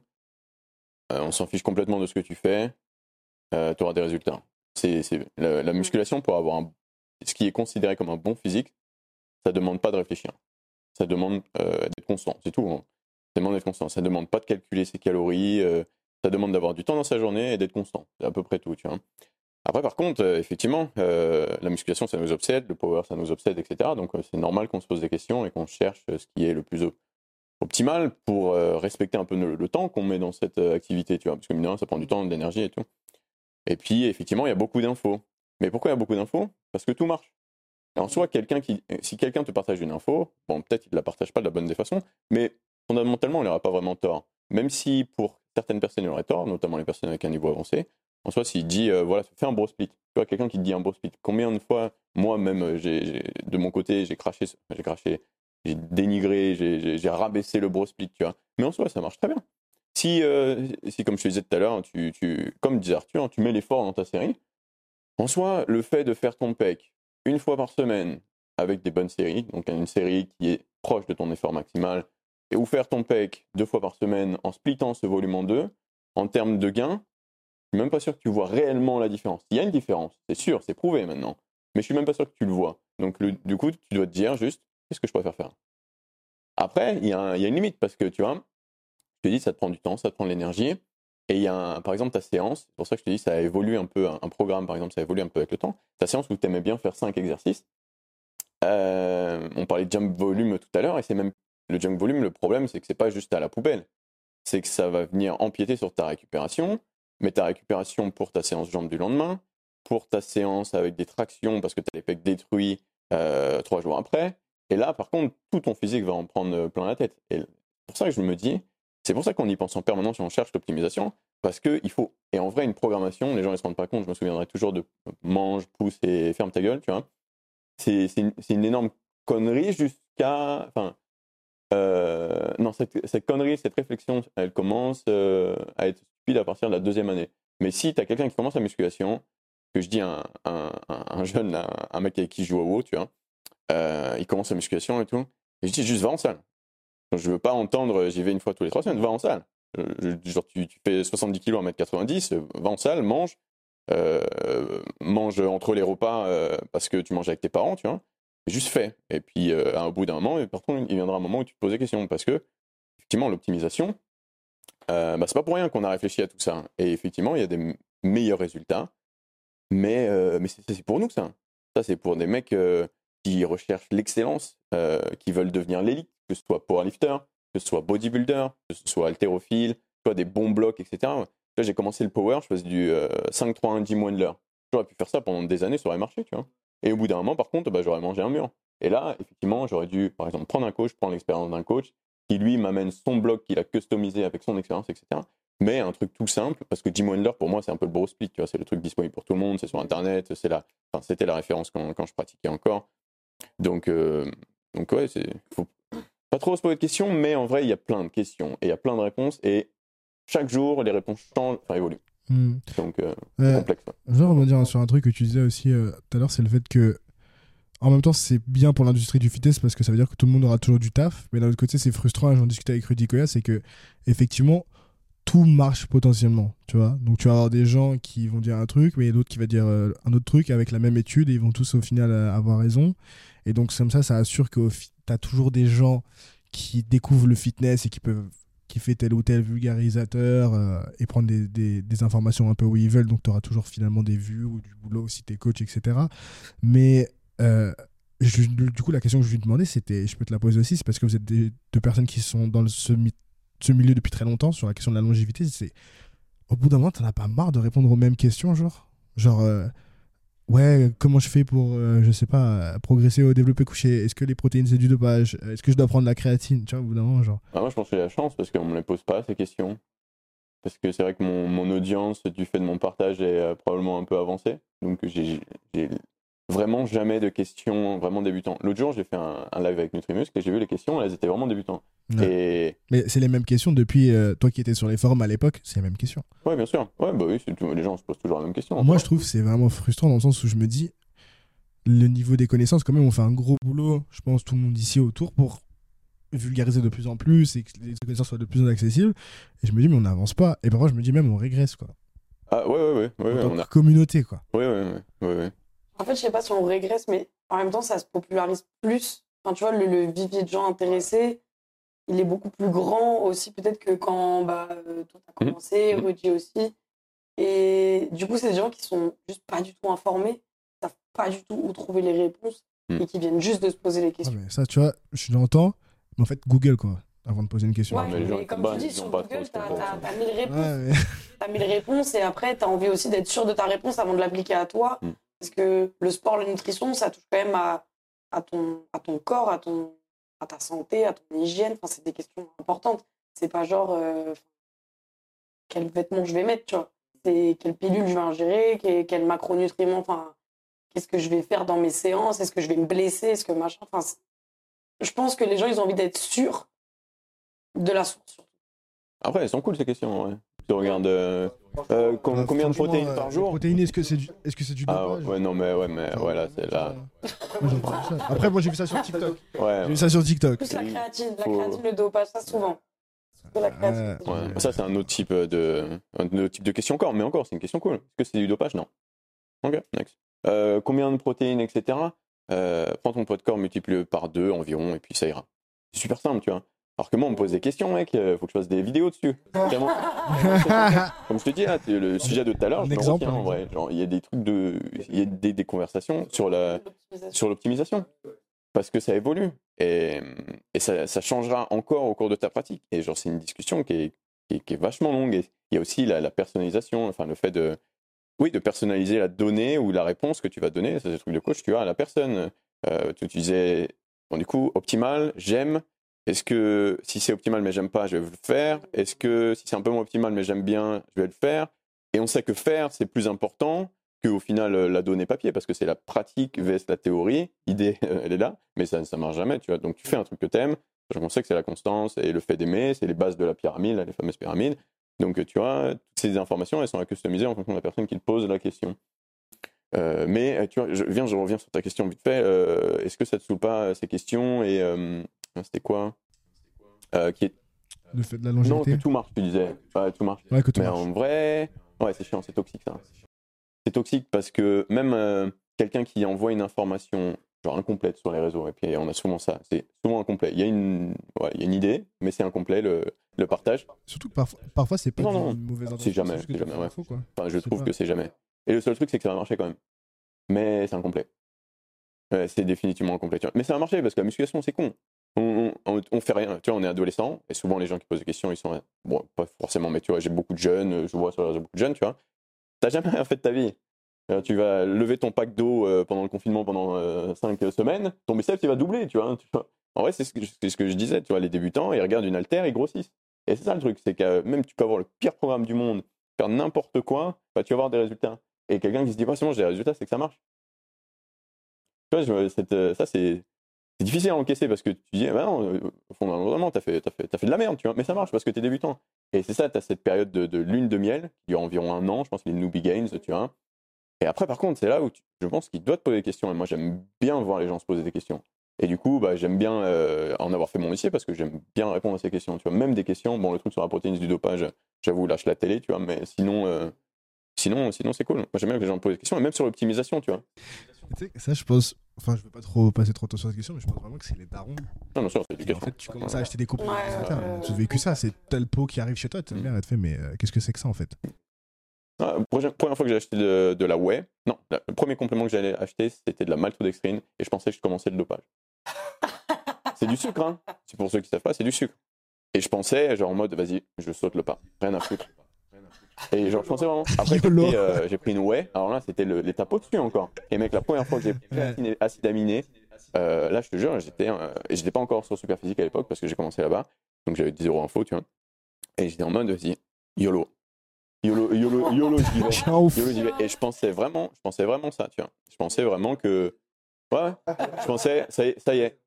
euh, on s'en fiche complètement de ce que tu fais, tu auras des résultats. C'est, c'est- la, la musculation, pour avoir un- ce qui est considéré comme un bon physique, ça demande pas de réfléchir. Ça demande euh, d'être constant, c'est tout. hein. Ça demande d'être constant. Ça demande pas de calculer ses calories, euh, ça demande d'avoir du temps dans sa journée et d'être constant. C'est à peu près tout, tu vois. Après, par contre, euh, effectivement, la musculation, ça nous obsède, le power, ça nous obsède, etc. Donc, c'est normal qu'on se pose des questions et qu'on cherche ce qui est le plus op- optimal pour respecter un peu le, temps qu'on met dans cette activité, tu vois. Parce que, mine ça prend du temps, de l'énergie et tout. Et puis, effectivement, il y a beaucoup d'infos. Mais pourquoi il y a beaucoup d'infos? Parce que tout marche. En soi, quelqu'un qui, si quelqu'un te partage une info, bon, peut-être il ne la partage pas de la bonne des façons, mais fondamentalement, il n'aura pas vraiment tort. Même si pour certaines personnes, il aurait tort, notamment les personnes avec un niveau avancé, en soi, s'il dit, euh, voilà, fais un bro split. Tu vois, quelqu'un qui te dit un bro split. Combien de fois, moi-même, euh, j'ai, de mon côté, j'ai craché, j'ai craché, j'ai dénigré, j'ai- rabaissé le bro split, tu vois. Mais en soi, ça marche très bien. Si, euh, si comme je te disais tout à l'heure, tu, tu, comme disait Arthur, tu mets l'effort dans ta série, en soi, le fait de faire ton pec une fois par semaine avec des bonnes séries, donc une série qui est proche de ton effort maximal, et ou faire ton pec deux fois par semaine en splittant ce volume en deux, en termes de gains, je suis même pas sûr que tu vois réellement la différence. Il y a une différence, c'est sûr, c'est prouvé maintenant, mais je suis même pas sûr que tu le vois. Donc du coup, tu dois te dire juste, qu'est-ce que je préfère faire? Après, il y, a un- il y a une limite parce que tu vois, je te dis, ça te prend du temps, ça te prend de l'énergie. Et il y a, un- par exemple, ta séance, pour ça que je te dis, ça évolue un peu, un, programme, par exemple, ça évolue un peu avec le temps. Ta séance où tu aimais bien faire 5 exercices, euh, on parlait de jump volume tout à l'heure, et c'est même le jump volume, le problème, c'est que c'est pas juste à la poubelle. C'est que ça va venir empiéter sur ta récupération, mais ta récupération pour ta séance jambes du lendemain, pour ta séance avec des tractions parce que tu as les pecs détruits euh, trois jours après. Et là, par contre, tout ton physique va en prendre plein la tête. Et pour ça que je me dis, c'est pour ça qu'on y pense en permanence on cherche l'optimisation, parce qu'il faut, et en vrai, une programmation, les gens ne se rendent pas compte, je me souviendrai toujours de mange, pousse et ferme ta gueule, tu vois. C'est une, une énorme connerie jusqu'à. Enfin, euh, non, cette, connerie, cette réflexion, elle commence euh, à être stupide à partir de la deuxième année. Mais si tu as quelqu'un qui commence la musculation, que je dis un, un, un- un jeune, un mec avec qui je joue au WoW, tu vois, euh, il commence la musculation et tout, et je dis juste va en salle. Je veux pas entendre j'y vais une fois tous les trois semaines, va en salle. Euh, genre tu, fais 70 kilos, 1m90, euh, va en salle, mange, euh, mange entre les repas euh, parce que tu manges avec tes parents, tu vois. Juste fais. Et puis, euh, au bout d'un moment, par contre, il viendra un moment où tu te poses des questions. Parce que, effectivement, l'optimisation, bah, c'est pas pour rien qu'on a réfléchi à tout ça. Et effectivement, il y a des meilleurs résultats. Mais, mais c'est pour nous, ça. Ça, c'est pour des mecs qui recherchent l'excellence, qui veulent devenir l'élite, que ce soit powerlifter, que ce soit bodybuilder, que ce soit haltérophile, soit des bons blocs, etc. Là, j'ai commencé le power, je faisais du euh, 5-3-1 Jim Wendler. J'aurais pu faire ça pendant des années, ça aurait marché, tu vois. Et au bout d'un moment, par contre, bah, j'aurais mangé un mur. Et là, effectivement, j'aurais dû, par exemple, prendre un coach, prendre l'expérience d'un coach, qui lui m'amène son bloc qu'il a customisé avec son expérience, etc. Mais un truc tout simple, parce que Jim Wendler, pour moi, c'est un peu le bro split, tu vois, c'est le truc disponible pour tout le monde, c'est sur Internet, c'est la, enfin, c'était la référence quand, quand je pratiquais encore. Donc, euh, donc ouais, c'est, faut pas trop se poser de questions, mais en vrai, il y a plein de questions et il y a plein de réponses, et chaque jour, les réponses changent, enfin évoluent. Hmm. Donc, euh, c'est Euh, complexe. ouais. Je veux rebondir sur un truc que tu disais aussi euh, tout à l'heure, c'est le fait que, en même temps, c'est bien pour l'industrie du fitness parce que ça veut dire que tout le monde aura toujours du taf. Mais d'un autre côté, c'est frustrant. J'en discutais avec Rudy Koya, c'est que, effectivement, tout marche potentiellement. Tu vois Donc, tu vas avoir des gens qui vont dire un truc, mais d'autres qui vont dire euh, un autre truc avec la même étude et ils vont tous au final euh, avoir raison. Et donc, comme ça, ça assure que tu as toujours des gens qui découvrent le fitness et qui peuvent qui fait tel ou tel vulgarisateur euh, et prendre des, des- informations un peu où ils veulent. Donc, tu auras toujours finalement des vues ou du boulot si tu es coach, etc. Mais du coup, la question que je lui demandais, c'était, je peux te la poser aussi, c'est parce que vous êtes deux personnes qui sont dans le- ce, ce milieu depuis très longtemps sur la question de la longévité. C'est au bout d'un moment, t'en as pas marre de répondre aux mêmes questions, genre, genre. euh, Ouais, comment je fais pour, euh, je sais pas, euh, progresser au développé couché? Est-ce que les protéines c'est du dopage? Est-ce que je dois prendre la créatine? Tu vois, au bout d'un moment, genre. Ah, moi, je pense que j'ai la chance parce qu'on me les pose pas ces questions. Parce que c'est vrai que mon, mon audience, du fait de mon partage, est euh, probablement un peu avancée. Donc, j'ai vraiment jamais de questions vraiment débutants. L'autre jour, j'ai fait un, un live avec Nutrimuscle et j'ai vu les questions, elles étaient vraiment débutantes. Ouais. Et Mais c'est les mêmes questions depuis euh, toi qui étais sur les forums à l'époque, c'est les mêmes questions. ouais, bien sûr. Ouais, bah oui, les gens se posent toujours la même question. Moi, je trouve que c'est vraiment frustrant dans le sens où je me dis, le niveau des connaissances, quand même, on fait un gros boulot, je pense, tout le monde ici autour pour vulgariser de plus en plus et que les connaissances soient de plus en plus accessibles. Et je me dis, mais on n'avance pas. Et parfois, je me dis même, on régresse, quoi. Ah, ouais, ouais, ouais. ouais, ouais, on a... communauté, quoi. ouais, ouais, ouais, ouais, ouais. En fait, je sais pas si on régresse, mais en même temps, ça se popularise plus. Enfin, tu vois, le, le vivier de gens intéressés, il est beaucoup plus grand aussi, peut-être que quand bah, euh, toi, t'as Mhm. commencé, Mhm. Rudy aussi. Et du coup, c'est des gens qui sont juste pas du tout informés, qui savent pas du tout où trouver les réponses Mhm. et qui viennent juste de se poser les Ouais, questions. mais ça, tu vois, je l'entends, mais en fait, Google, quoi, avant de poser une question. Ouais, mais comme tu dis, sur Google, t'as t'as- t'as mille réponses. Ouais, mais- T'as mille réponses et après, tu as envie aussi d'être sûr de ta réponse avant de l'appliquer à toi. Mm. Parce que le sport, la nutrition, ça touche quand même à, ton, corps, à, ta santé, à ton hygiène. Enfin, c'est des questions importantes. C'est pas genre euh, quel vêtement je vais mettre, tu vois. C'est quelle pilule je vais ingérer, quel, quel macronutriment, enfin, qu'est-ce que je vais faire dans mes séances, est-ce que je vais me blesser, est-ce que machin. Enfin, je pense que les gens, ils ont envie d'être sûrs de la source. Après, elles sont cool ces questions. Ouais. Tu regardes euh, euh, com- Euh, combien de protéines euh, par les jour Protéines, est-ce que c'est du, est-ce que c'est du Ah dopage ouais, non, mais ouais, mais ouais, là, c'est là. Moi, j'ai entendu ça. Après, moi j'ai vu ça sur TikTok. J'ai Ouais, vu ça sur TikTok. Plus la créatine, la faut- créatine, le dopage, ça souvent. De la créatine. Ouais. ouais. Ça, c'est un autre type de, un autre type de question encore. Mais encore, c'est une question cool. Est-ce que c'est du dopage? Non. Ok, next. Euh, combien de protéines, etc. Euh, prends ton poids de corps, multiplie par deux environ, et puis ça ira. C'est super simple, tu vois. Alors que moi, on me pose des questions, mec. euh, Faut que je fasse des vidéos dessus. Vraiment. <laughs> Comme je te dis, là, c'est le sujet de tout à l'heure, je exemple, retiens, un en vrai. Genre, il y a des trucs de, il y a des, des conversations sur la, sur l'optimisation. Parce que ça évolue. Et, et ça, ça changera encore au cours de ta pratique. Et genre, c'est une discussion qui est, qui est, qui est vachement longue. Et il y a aussi la, la personnalisation, enfin, le fait de, oui, de personnaliser la donnée ou la réponse que tu vas donner. Ça, c'est le truc de coach, tu vois, à la personne. Euh, tu disais, bon, du coup, optimal, j'aime. Est-ce que si c'est optimal mais j'aime pas, je vais le faire Est-ce que si c'est un peu moins optimal mais j'aime bien, je vais le faire Et on sait que faire, c'est plus important qu'au final euh, la donnée papier, parce que c'est la pratique vs la théorie. L'idée, <laughs> elle est là, mais ça ne marche jamais. Tu vois. Donc tu fais un truc que t'aimes, qu'on sait que c'est la constance et le fait d'aimer, c'est les bases de la pyramide, les fameuses pyramides. Donc tu vois, toutes ces informations, elles sont à customiser en fonction de la personne qui te pose la question. Euh, mais euh, tu vois, je, viens, je reviens sur ta question vite fait. Est-ce que ça te saoule pas ces questions Et c'était quoi Euh, qui est... Le fait de la Non, que longévité. tout marche, tu disais. Ouais, tout marche. Ouais, que tout Mais marche. en vrai, ouais, c'est chiant, c'est toxique ça. C'est toxique parce que même euh, quelqu'un qui envoie une information genre incomplète sur les réseaux, et puis on a souvent ça, c'est souvent incomplet. Il y a une, ouais, il y a une idée, mais c'est incomplet le, le partage. Surtout que parfois, parfois c'est pas Non, non, mauvaise intention. c'est jamais, c'est jamais, ouais. faux. Enfin, je trouve pas- que c'est jamais. Et le seul truc, c'est que ça va marcher quand même. Mais c'est incomplet. Ouais, c'est définitivement incomplet. Mais ça va marcher parce que la musculation, c'est con. On, fait rien. Tu vois, on est adolescent et souvent les gens qui posent des questions, ils sont. Bon, pas forcément, mais tu vois, j'ai beaucoup de jeunes, je vois sur les réseaux beaucoup de jeunes, tu vois. T'as jamais rien fait de ta vie. Euh, Tu vas lever ton pack d'eau euh, pendant le confinement pendant 5 semaines, ton biceps il va doubler, tu vois. vois. En vrai, c'est ce, c'est ce que je disais, tu vois, les débutants, ils regardent une haltère, ils grossissent. Et c'est ça le truc, c'est que euh, même tu peux avoir le pire programme du monde, faire n'importe quoi, bah, tu vas avoir des résultats. Et quelqu'un qui se dit, pas seulement j'ai des résultats, c'est que ça marche. Tu vois, euh, ça c'est c'est difficile à encaisser parce que tu dis, bah non, euh, fondamentalement, t'as fait, fait, fait de la merde, tu vois, mais ça marche parce que t'es débutant. Et c'est ça, t'as cette période de, lune de miel, qui dure environ un an, je pense, les newbie games, tu vois. Et après, par contre, c'est là où je pense qu'il doit te poser des questions. Et moi, j'aime bien voir les gens se poser des questions. Et du coup, bah, j'aime bien euh, en avoir fait mon métier parce que j'aime bien répondre à ces questions. Tu vois, même des questions, bon, le truc sur la protéine du dopage, j'avoue, lâche la télé, tu vois, mais sinon, euh, sinon, sinon c'est cool. Moi, j'aime bien que les gens me posent des questions, et même sur l'optimisation, tu vois. Tu sais, ça, je pense. Enfin, je veux pas trop passer trop de temps sur cette question, mais je pense vraiment que c'est les darons. Non, bien sûr, c'est Et en fait, tu commences à acheter des compléments Ouais, ouais. J'ai vécu ça, c'est tel pot qui arrive chez toi, ta mère, elle te fait, mais euh, qu'est-ce que c'est que ça en fait? Ah, prochaine- première fois que j'ai acheté de, de la whey, non, la- le premier complément que j'allais acheter, c'était de la maltodextrine, et je pensais que je commençais le dopage. <laughs> c'est du sucre, hein. C'est pour ceux qui savent pas, c'est du sucre. Et je pensais, genre en mode, vas-y, je saute le pas, rien à foutre. Et genre, je pensais vraiment. <laughs> Après, j'ai pris, euh, j'ai pris une whey, alors là, c'était le- l'étape au-dessus encore. Et mec, la première fois que j'ai pris Ouais. acide- aminé, euh, là, je te jure, j'étais, euh, et j'étais pas encore sur Superphysique à l'époque parce que j'ai commencé là-bas, donc j'avais 10 euros info, tu vois. Et j'étais en mode, vas-y, YOLO. YOLO, YOLO, YOLO, j'y vais. <laughs> YOLO, j'y vais. Et je pensais vraiment, je pensais vraiment ça, tu vois. Je pensais vraiment que, ouais. je pensais, ça y est, ça y est,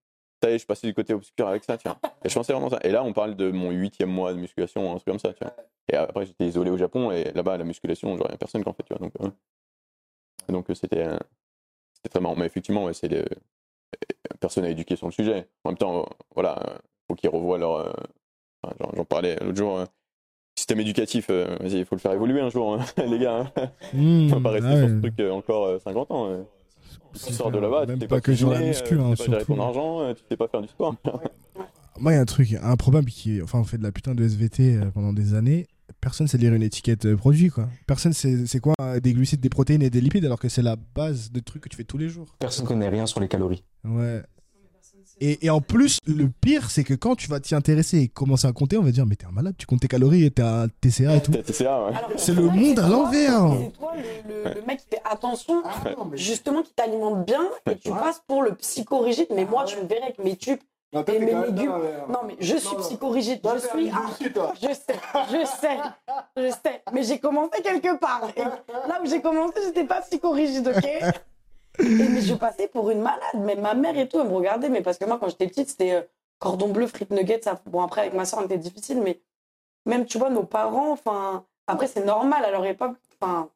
ça y est, je passé du côté obscur avec ça, tu vois. Et je pensais vraiment ça. Et là, on parle de mon huitième mois de musculation, un truc comme ça, tu vois. Et après, j'étais isolé au Japon, et là-bas, la musculation, genre, il y a personne qui en fait, tu vois. Donc, euh, donc euh, c'était, euh, c'était très marrant. Mais effectivement, ouais, c'est les, personne à éduquer sur le sujet. En même temps, voilà, faut qu'ils revoient leur, enfin, j'en- parlais l'autre jour. système éducatif, euh, vas-y, il faut le faire évoluer un jour, hein, <laughs> les gars. hein. Mmh, On va pas rester ah sur ce truc euh, encore euh, 50 ans. Euh. Tu sors de là-bas, tu Même pas pas, que sur la muscu, euh, hein, tu sais pas gérer surtout. ton argent, euh, tu sais pas faire du sport. Moi, il y a un truc improbable qui. Enfin, on fait de la putain de SVT euh, pendant des années. Personne sait lire une étiquette euh, produit, quoi. Personne sait c'est quoi euh, des glucides, des protéines et des lipides, alors que c'est la base de trucs que tu fais tous les jours. Personne connaît rien sur les calories. Ouais. Et, et en plus, le pire, c'est que quand tu vas t'y intéresser et commencer à compter, on va dire, mais t'es un malade, tu comptes tes calories et t'es un TCA et tout. T'as TCA, ouais. C'est le monde à l'envers. C'est toi le, le- le mec qui fait attention, <laughs> justement, qui t'alimente bien, et tu Ouais. passes pour le psychorigide. Mais moi, tu me verrais avec mes tubes. Non, Et mes légumes. non, mais- Non, mais je suis psychorigide. Je suis. Ah, <laughs> je sais, je sais, je sais. Mais j'ai commencé quelque part. Et <laughs> là où j'ai commencé, j'étais pas psychorigide, ok? Et mais je passais pour une malade. Même ma mère et tout, elle me regardait. Mais parce que moi, quand j'étais petite, c'était euh, cordon bleu, frites nuggets. Ça... Bon, après, avec ma soeur, c'était difficile. Mais même, tu vois, nos parents, enfin. Après, c'est normal à leur époque. Enfin,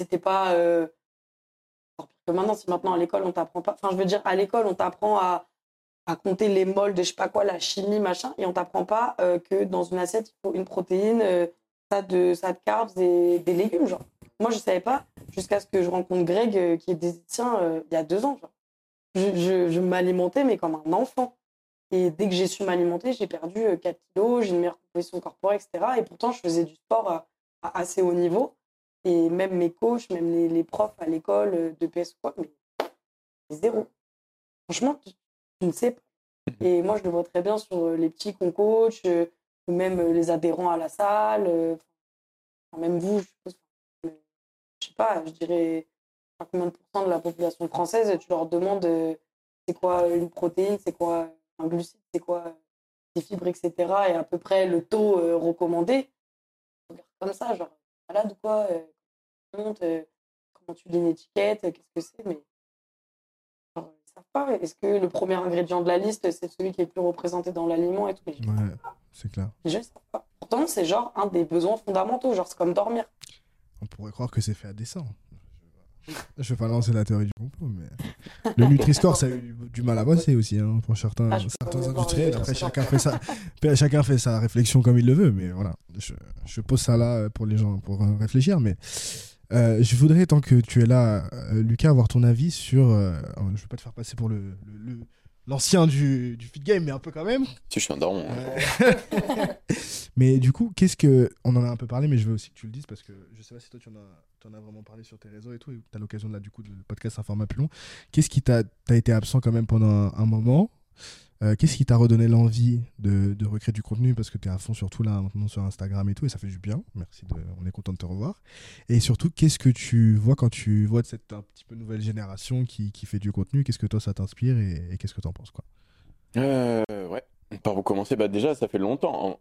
c'était pas. euh, encore pire que maintenant, si maintenant à l'école, on t'apprend pas. Enfin, je veux dire, à l'école, on t'apprend à, à compter les moles de je sais pas quoi, la chimie, machin. Et on t'apprend pas euh, que dans une assiette, il faut une protéine, euh, ça de, ça de carbs et des légumes, genre. Moi, je savais pas jusqu'à ce que je rencontre Greg, euh, qui est diététicien, euh, il y a deux ans. Genre. Je, je, je m'alimentais, mais comme un enfant. Et dès que j'ai su m'alimenter, j'ai perdu euh, 4 kilos, j'ai une meilleure composition corporelle, etc. Et pourtant, je faisais du sport à, à assez haut niveau. Et même mes coachs, même les, les profs à l'école euh, de PS quoi, mais zéro. Franchement, tu, tu ne sais pas. <laughs> Et moi, je le vois très bien sur euh, les petits qu'on coach, euh, ou même euh, les adhérents à la salle. euh, enfin, même vous, je suppose. Je sais pas, je dirais combien de pourcents de la population française, tu leur demandes euh, c'est quoi une protéine, c'est quoi un glucide, c'est quoi des fibres, etc. Et à peu près le taux euh, recommandé. Comme ça, genre, malade ou quoi euh, honte, euh, comment tu lis une étiquette, qu'est-ce que c'est, mais genre, ils savent pas. Est-ce que le premier ingrédient de la liste, c'est celui qui est le plus représenté dans l'aliment et tout Ouais, c'est clair. pas. Pourtant, c'est genre un des besoins fondamentaux, genre c'est comme dormir. On pourrait croire que c'est fait à dessein. Je vais pas lancer la théorie du complot, mais le Nutri-Score, ça a eu du, mal à passer aussi hein, pour certains, Ah, certains industriels. Après, chacun fait, sa, chacun fait sa réflexion comme il le veut, mais voilà. Je, je pose ça là pour les gens pour euh, réfléchir, mais euh, je voudrais, tant que tu es là, euh, Lucas, avoir ton avis sur. euh, je veux pas te faire passer pour le. le- le- L'ancien du, du fit game, mais un peu quand même. Si je suis un daron. hein. <laughs> mais du coup, qu'est-ce que. On en a un peu parlé, mais je veux aussi que tu le dises parce que je sais pas si toi tu en as, tu en as vraiment parlé sur tes réseaux et tout, et tu as l'occasion de là, du coup, de podcast un format plus long. Qu'est-ce qui t'a. T'as été absent quand même pendant un, un moment? Euh, Qu'est-ce qui t'a redonné l'envie de, de recréer du contenu? Parce que tu es à fond surtout là maintenant sur Instagram et tout, et ça fait du bien. Merci, de, on est content de te revoir. Et surtout, qu'est-ce que tu vois quand tu vois cette un petit peu nouvelle génération qui, qui fait du contenu? Qu'est-ce que toi ça t'inspire et, et qu'est-ce que t'en penses quoi? Euh, ouais. Par où commencer bah, Déjà, ça fait longtemps.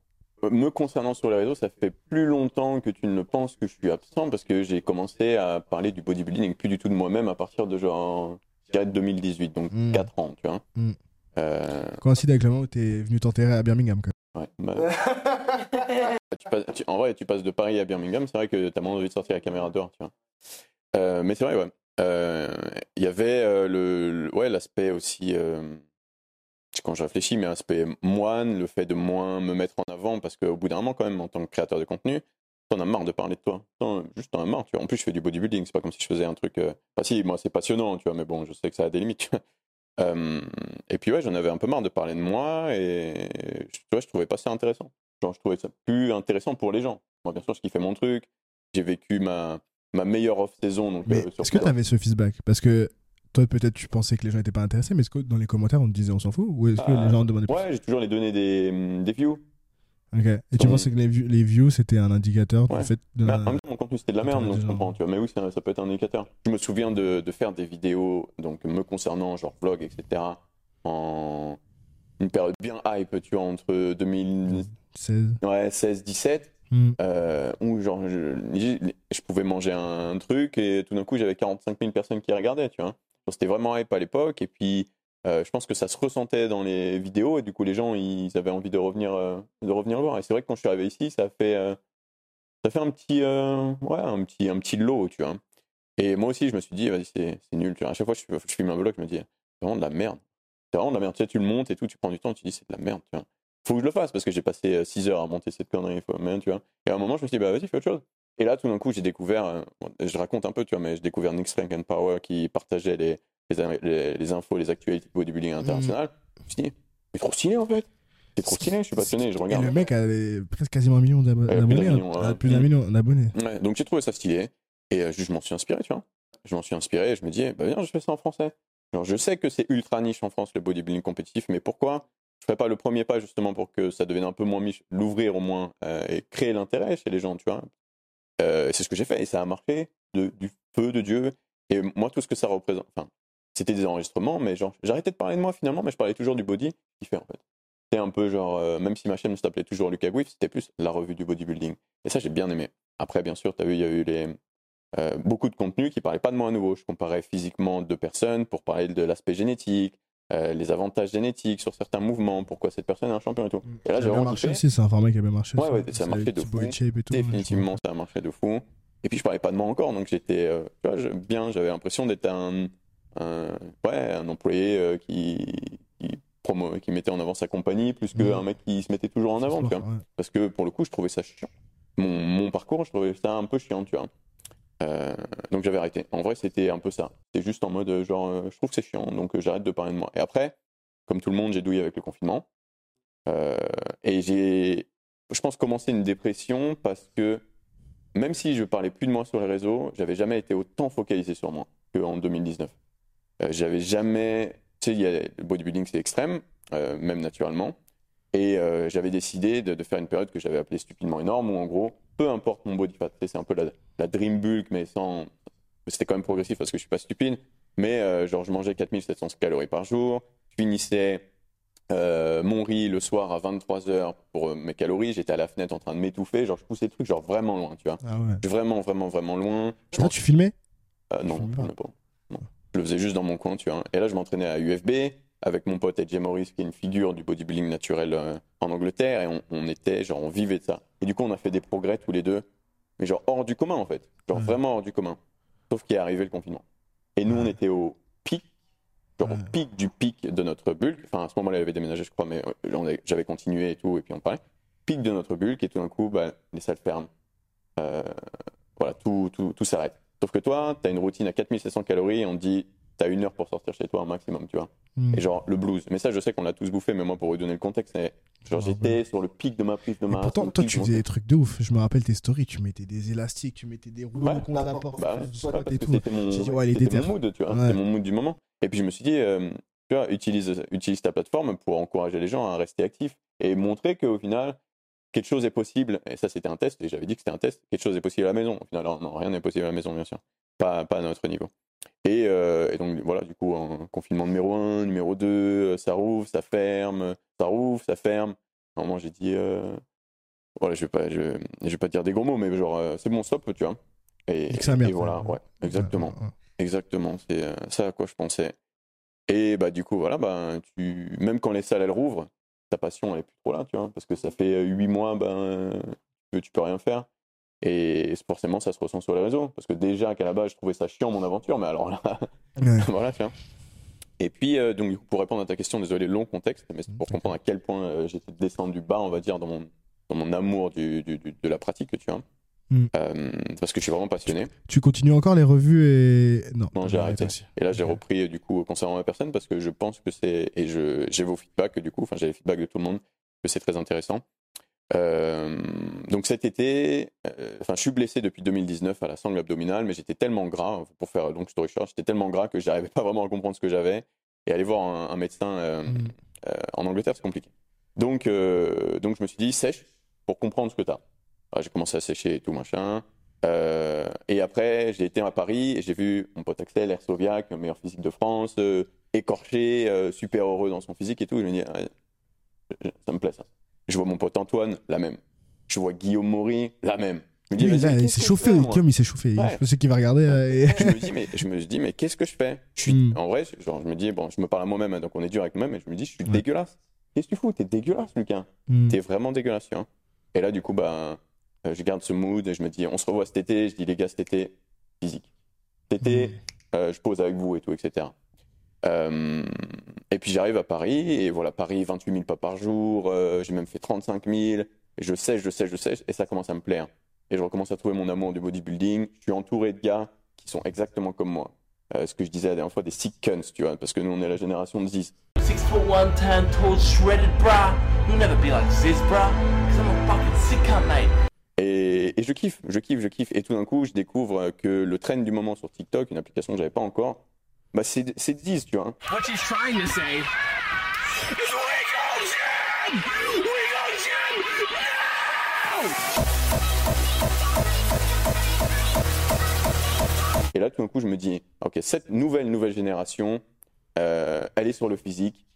Me concernant sur les réseaux, ça fait plus longtemps que tu ne le penses que je suis absent parce que j'ai commencé à parler du bodybuilding et plus du tout de moi-même à partir de genre je dirais 2018, donc Mm. 4 ans, tu vois. Mm. Euh, Coïncide avec le moment où tu es venu t'enterrer à Birmingham. Quoi. ouais, bah, tu passes- tu- en vrai, tu passes de Paris à Birmingham, c'est vrai que tu as moins envie de sortir la caméra dehors, tu vois. Euh, mais c'est vrai, ouais. Euh, Il y avait euh, le, le- ouais, l'aspect aussi, quand je réfléchis, mais l'aspect moine, le fait de moins me mettre en avant, parce qu'au bout d'un moment, quand même, en tant que créateur de contenu, t'en as marre de parler de toi. T'en- juste t'en as marre, tu vois. En plus, je fais du bodybuilding, c'est pas comme si je faisais un truc. Enfin, si, moi, c'est passionnant, tu vois, mais bon, je sais que ça a des limites, tu vois. Euh, et puis, ouais, j'en avais un peu marre de parler de moi, et tu vois, je trouvais pas ça intéressant. Genre, je trouvais ça plus intéressant pour les gens. Moi, bien sûr, je kiffais mon truc. J'ai vécu ma, ma meilleure off-saison. donc, Mais euh, est-ce que tu avais ce feedback? Parce que toi, peut-être, tu pensais que les gens n'étaient pas intéressés, mais est-ce que dans les commentaires, on te disait on s'en fout? Ou est-ce que Ah, les gens demandaient plus? Ouais, j'ai toujours les donné des, des views. Ok. Et tu pensais que les, views- les views, c'était un indicateur Ouais. du fait de. Bah, en même temps, mon contenu c'était de la merde, donc je comprends, tu vois. Mais oui, ça, ça peut être un indicateur. Je me souviens de, de faire des vidéos, donc me concernant, genre vlog, etc., en une période bien hype, tu vois, entre 2016 17 Hmm. euh, où genre je, je pouvais manger un, truc et tout d'un coup j'avais 45 000 personnes qui regardaient, tu vois. C'était vraiment hype à l'époque et puis je pense que ça se ressentait dans les vidéos et du coup les gens ils avaient envie de revenir euh, de revenir voir. Et c'est vrai que quand je suis arrivé ici, ça fait euh, ça fait un petit euh, ouais un petit un petit lot, tu vois. Et moi aussi je me suis dit vas-y c'est nul, tu vois. À chaque fois je, je filme un vlog, je me dis c'est vraiment de la merde. C'est vraiment de la merde. Tu le montes et tout, tu prends du temps, tu dis c'est de la merde, tu vois faut que je le fasse parce que j'ai passé 6 heures à monter cette connerie, mais, tu vois. Et à un moment, je me suis dit, bah vas-y, fais autre chose. Et là, tout d'un coup, j'ai découvert, euh, bon, je raconte un peu, tu vois, mais j'ai découvert Nick Strength and Power qui partageait les, les, les, les infos, les actualités de bodybuilding international. Je me suis dit, c'est trop stylé en fait. C'est trop stylé, je suis passionné, je Et regarde. le mec avait presque quasiment un million d'abo- Ouais, plus d'un d'abonnés. hein. Plus d'un million d'abonnés. Ouais, donc j'ai trouvé ça stylé et euh, je, je m'en suis inspiré, tu vois. Je m'en suis inspiré et je me dis, bah viens, je fais ça en français. Alors, je sais que c'est ultra niche en France le bodybuilding compétitif, mais pourquoi je ferais pas le premier pas justement pour que ça devienne un peu moins niche, l'ouvrir au moins euh, et créer l'intérêt chez les gens, tu vois. Euh, c'est ce que j'ai fait et ça a marché de, du feu de Dieu. Et moi, tout ce que ça représente, enfin, c'était des enregistrements, mais j'arrêtais de parler de moi finalement, mais je parlais toujours du body qui fait en fait. C'était un peu genre, euh, même si ma chaîne s'appelait toujours Lucas Gouif, c'était plus la revue du bodybuilding. Et ça, j'ai bien aimé. Après, bien sûr, tu as vu, il y a eu les, euh, beaucoup de contenu qui parlait pas de moi à nouveau. Je comparais physiquement deux personnes pour parler de l'aspect génétique, euh, les avantages génétiques sur certains mouvements, pourquoi cette personne est un champion et tout. Et là, Ça a j'ai vraiment marché aussi, c'est un format qui a bien marché. Ouais, ouais, ça a marché de fou. tout. Définitivement, ça a marché de fou. Et puis, je parlais pas de moi encore, donc j'étais euh, tu vois, je- bien. J'avais l'impression d'être un, un, ouais, un employé euh, qui, qui, promo, qui mettait en avant sa compagnie plus qu'un Mhm. mec qui se mettait toujours en avant, tu vois. Parce que pour le coup, je trouvais ça chiant. Mon, mon parcours, je trouvais ça un peu chiant, tu vois. Euh, donc j'avais arrêté. En vrai, c'était un peu ça. C'était juste en mode euh, genre, euh, je trouve que c'est chiant, donc j'arrête de parler de moi. Et après, comme tout le monde, j'ai douillé avec le confinement. Et j'ai, je pense, commencé une dépression parce que même si je parlais plus de moi sur les réseaux, j'avais jamais été autant focalisé sur moi qu'en 2019. Euh, j'avais jamais, tu sais, le bodybuilding c'est extrême, même naturellement. Et euh, j'avais décidé de, de faire une période que j'avais appelée stupidement énorme, où en gros, peu importe mon body fat, c'est un peu la, la dream bulk, mais sans. C'était quand même progressif parce que je suis pas stupide. Mais euh, genre, je mangeais 4700 calories par jour, je finissais euh, mon riz le soir à 23h pour mes calories, j'étais à la fenêtre en train de m'étouffer, genre je poussais le truc genre vraiment loin, tu vois. Ah ouais. Vraiment, vraiment, vraiment loin. Je Là, tu filmais? Non, Je pas? pas. Non. Je le faisais juste dans mon coin, tu vois. Et là, je m'entraînais à UFB avec mon pote AJ Morris, qui est une figure du bodybuilding naturel euh, en Angleterre, et on, on était, genre, on vivait de ça. Et du coup, on a fait des progrès tous les deux, mais genre hors du commun, en fait. Genre Ouais. vraiment hors du commun. Sauf qu'il est arrivé le confinement. Et nous, on était au pic, genre Ouais. au pic du pic de notre bulk. Enfin, à ce moment-là, il avait déménagé, je crois, mais euh, j'avais continué et tout, et puis on parlait. Pic de notre bulk, et tout d'un coup, bah, les salles ferment. Euh, voilà, tout, tout, tout s'arrête. Sauf que toi, tu as une routine à 4700 calories et on te dit, tu as une heure pour sortir chez toi un maximum, tu vois. Hmm. Et genre, le blues. Mais ça, je sais qu'on l'a tous bouffé, mais moi, pour vous donner le contexte, genre, me j'étais sur le pic de ma prise de masse. pourtant, toi, tu faisais des truc. trucs de ouf. Je me rappelle tes stories. Tu mettais des élastiques, tu mettais des rouleaux Ouais, contre la porte. Bah, c'était mon, mon mood, tu vois. Ouais. C'était mon mood du moment. Et puis, je me suis dit, euh, tu vois, utilise, utilise ta plateforme pour encourager les gens à rester actifs et montrer qu'au final, quelque chose est possible. Et ça, c'était un test, et j'avais dit que c'était un test. Quelque chose est possible à la maison. Au final, non, non, rien n'est possible à la maison, bien sûr. Pas, pas à notre niveau. Et, euh, et donc, voilà, du coup, un confinement numéro 1, numéro 2, ça rouvre, ça ferme, ça rouvre, ça ferme. Normalement, j'ai dit. euh, Voilà, je vais pas, je, je vais pas dire des gros mots, mais genre, euh, c'est bon, stop, tu vois. Et, et voilà, ouais, exactement. Ouais, ouais, ouais. Exactement, c'est euh, ça à quoi je pensais. Et bah du coup, voilà, bah, tu... même quand les salles elles rouvrent, ta passion elle est plus trop là, tu vois, parce que ça fait euh, huit mois, ben, tu, tu peux rien faire. Et forcément, ça se ressent sur les réseaux, parce que déjà qu'à la base, je trouvais ça chiant mon aventure, mais alors là, Ouais. <laughs> voilà, vois. Et puis, euh, donc, pour répondre à ta question, désolé, long contexte, mais c'est pour comprendre à quel point euh, j'étais descendu bas, on va dire, dans mon, dans mon amour du, du- du- de la pratique, tu vois. Mm. Euh, parce que je suis vraiment passionné. Tu continues encore les revues et. Non, j'ai arrêté. aussi. Et là, j'ai repris euh, du coup concernant ma personne parce que je pense que c'est et j'ai vos feedbacks du coup, enfin j'ai les feedbacks de tout le monde que c'est très intéressant. Euh, donc cet été, euh, enfin je suis blessé depuis 2019 à la sangle abdominale, mais j'étais tellement gras pour faire donc story short, j'étais tellement gras que j'arrivais pas vraiment à comprendre ce que j'avais et aller voir un, un médecin euh, Mm. en Angleterre c'est compliqué. Donc donc je me suis dit sèche pour comprendre ce que t'as. Alors, J'ai commencé à sécher et tout machin. Et après, j'ai été à Paris et j'ai vu mon pote Axel, le meilleur physique de France, écorché, super heureux dans son physique et tout. Et je me dis, ouais, ça me plaît ça. Je vois mon pote Antoine, la même. Je vois Guillaume Maury, la même. Je me dis, là, il s'est chauffé. Guillaume, il s'est chauffé. Ouais. Je sais qu'il va regarder. euh, et- je me <laughs> dis mais je me dis mais qu'est-ce que je fais? Je suis Mm. en vrai genre je me dis bon je me parle à moi-même hein, donc on est dur avec moi-même et je me dis je suis Ouais. dégueulasse. Qu'est-ce que tu fous? T'es dégueulasse Lucas. Mm. T'es vraiment dégueulasse vois. Et là du coup bah euh, je garde ce mood et je me dis on se revoit cet été. Je dis les gars cet été physique. Cet été Mm. euh, je pose avec vous et tout etc. Euh, et puis j'arrive à Paris et voilà Paris 28 000 pas par jour. euh, J'ai même fait 35 000 et je sèche je sèche je sèche et ça commence à me plaire. Et je recommence à trouver mon amour du bodybuilding. Je suis entouré de gars qui sont exactement comme moi. Euh, ce que je disais la dernière fois, des sick cunts, tu vois, parce que nous, on est la génération de Ziz. Et, et je kiffe, je kiffe, je kiffe. Et tout d'un coup, je découvre que le trend du moment sur TikTok, une application que j'avais pas encore, bah c'est c'est Ziz, tu vois. What she's trying to say is we go gym! We go gym now! Et là, tout d'un coup, je me dis, ok, cette nouvelle, nouvelle génération, euh, elle est sur le physique,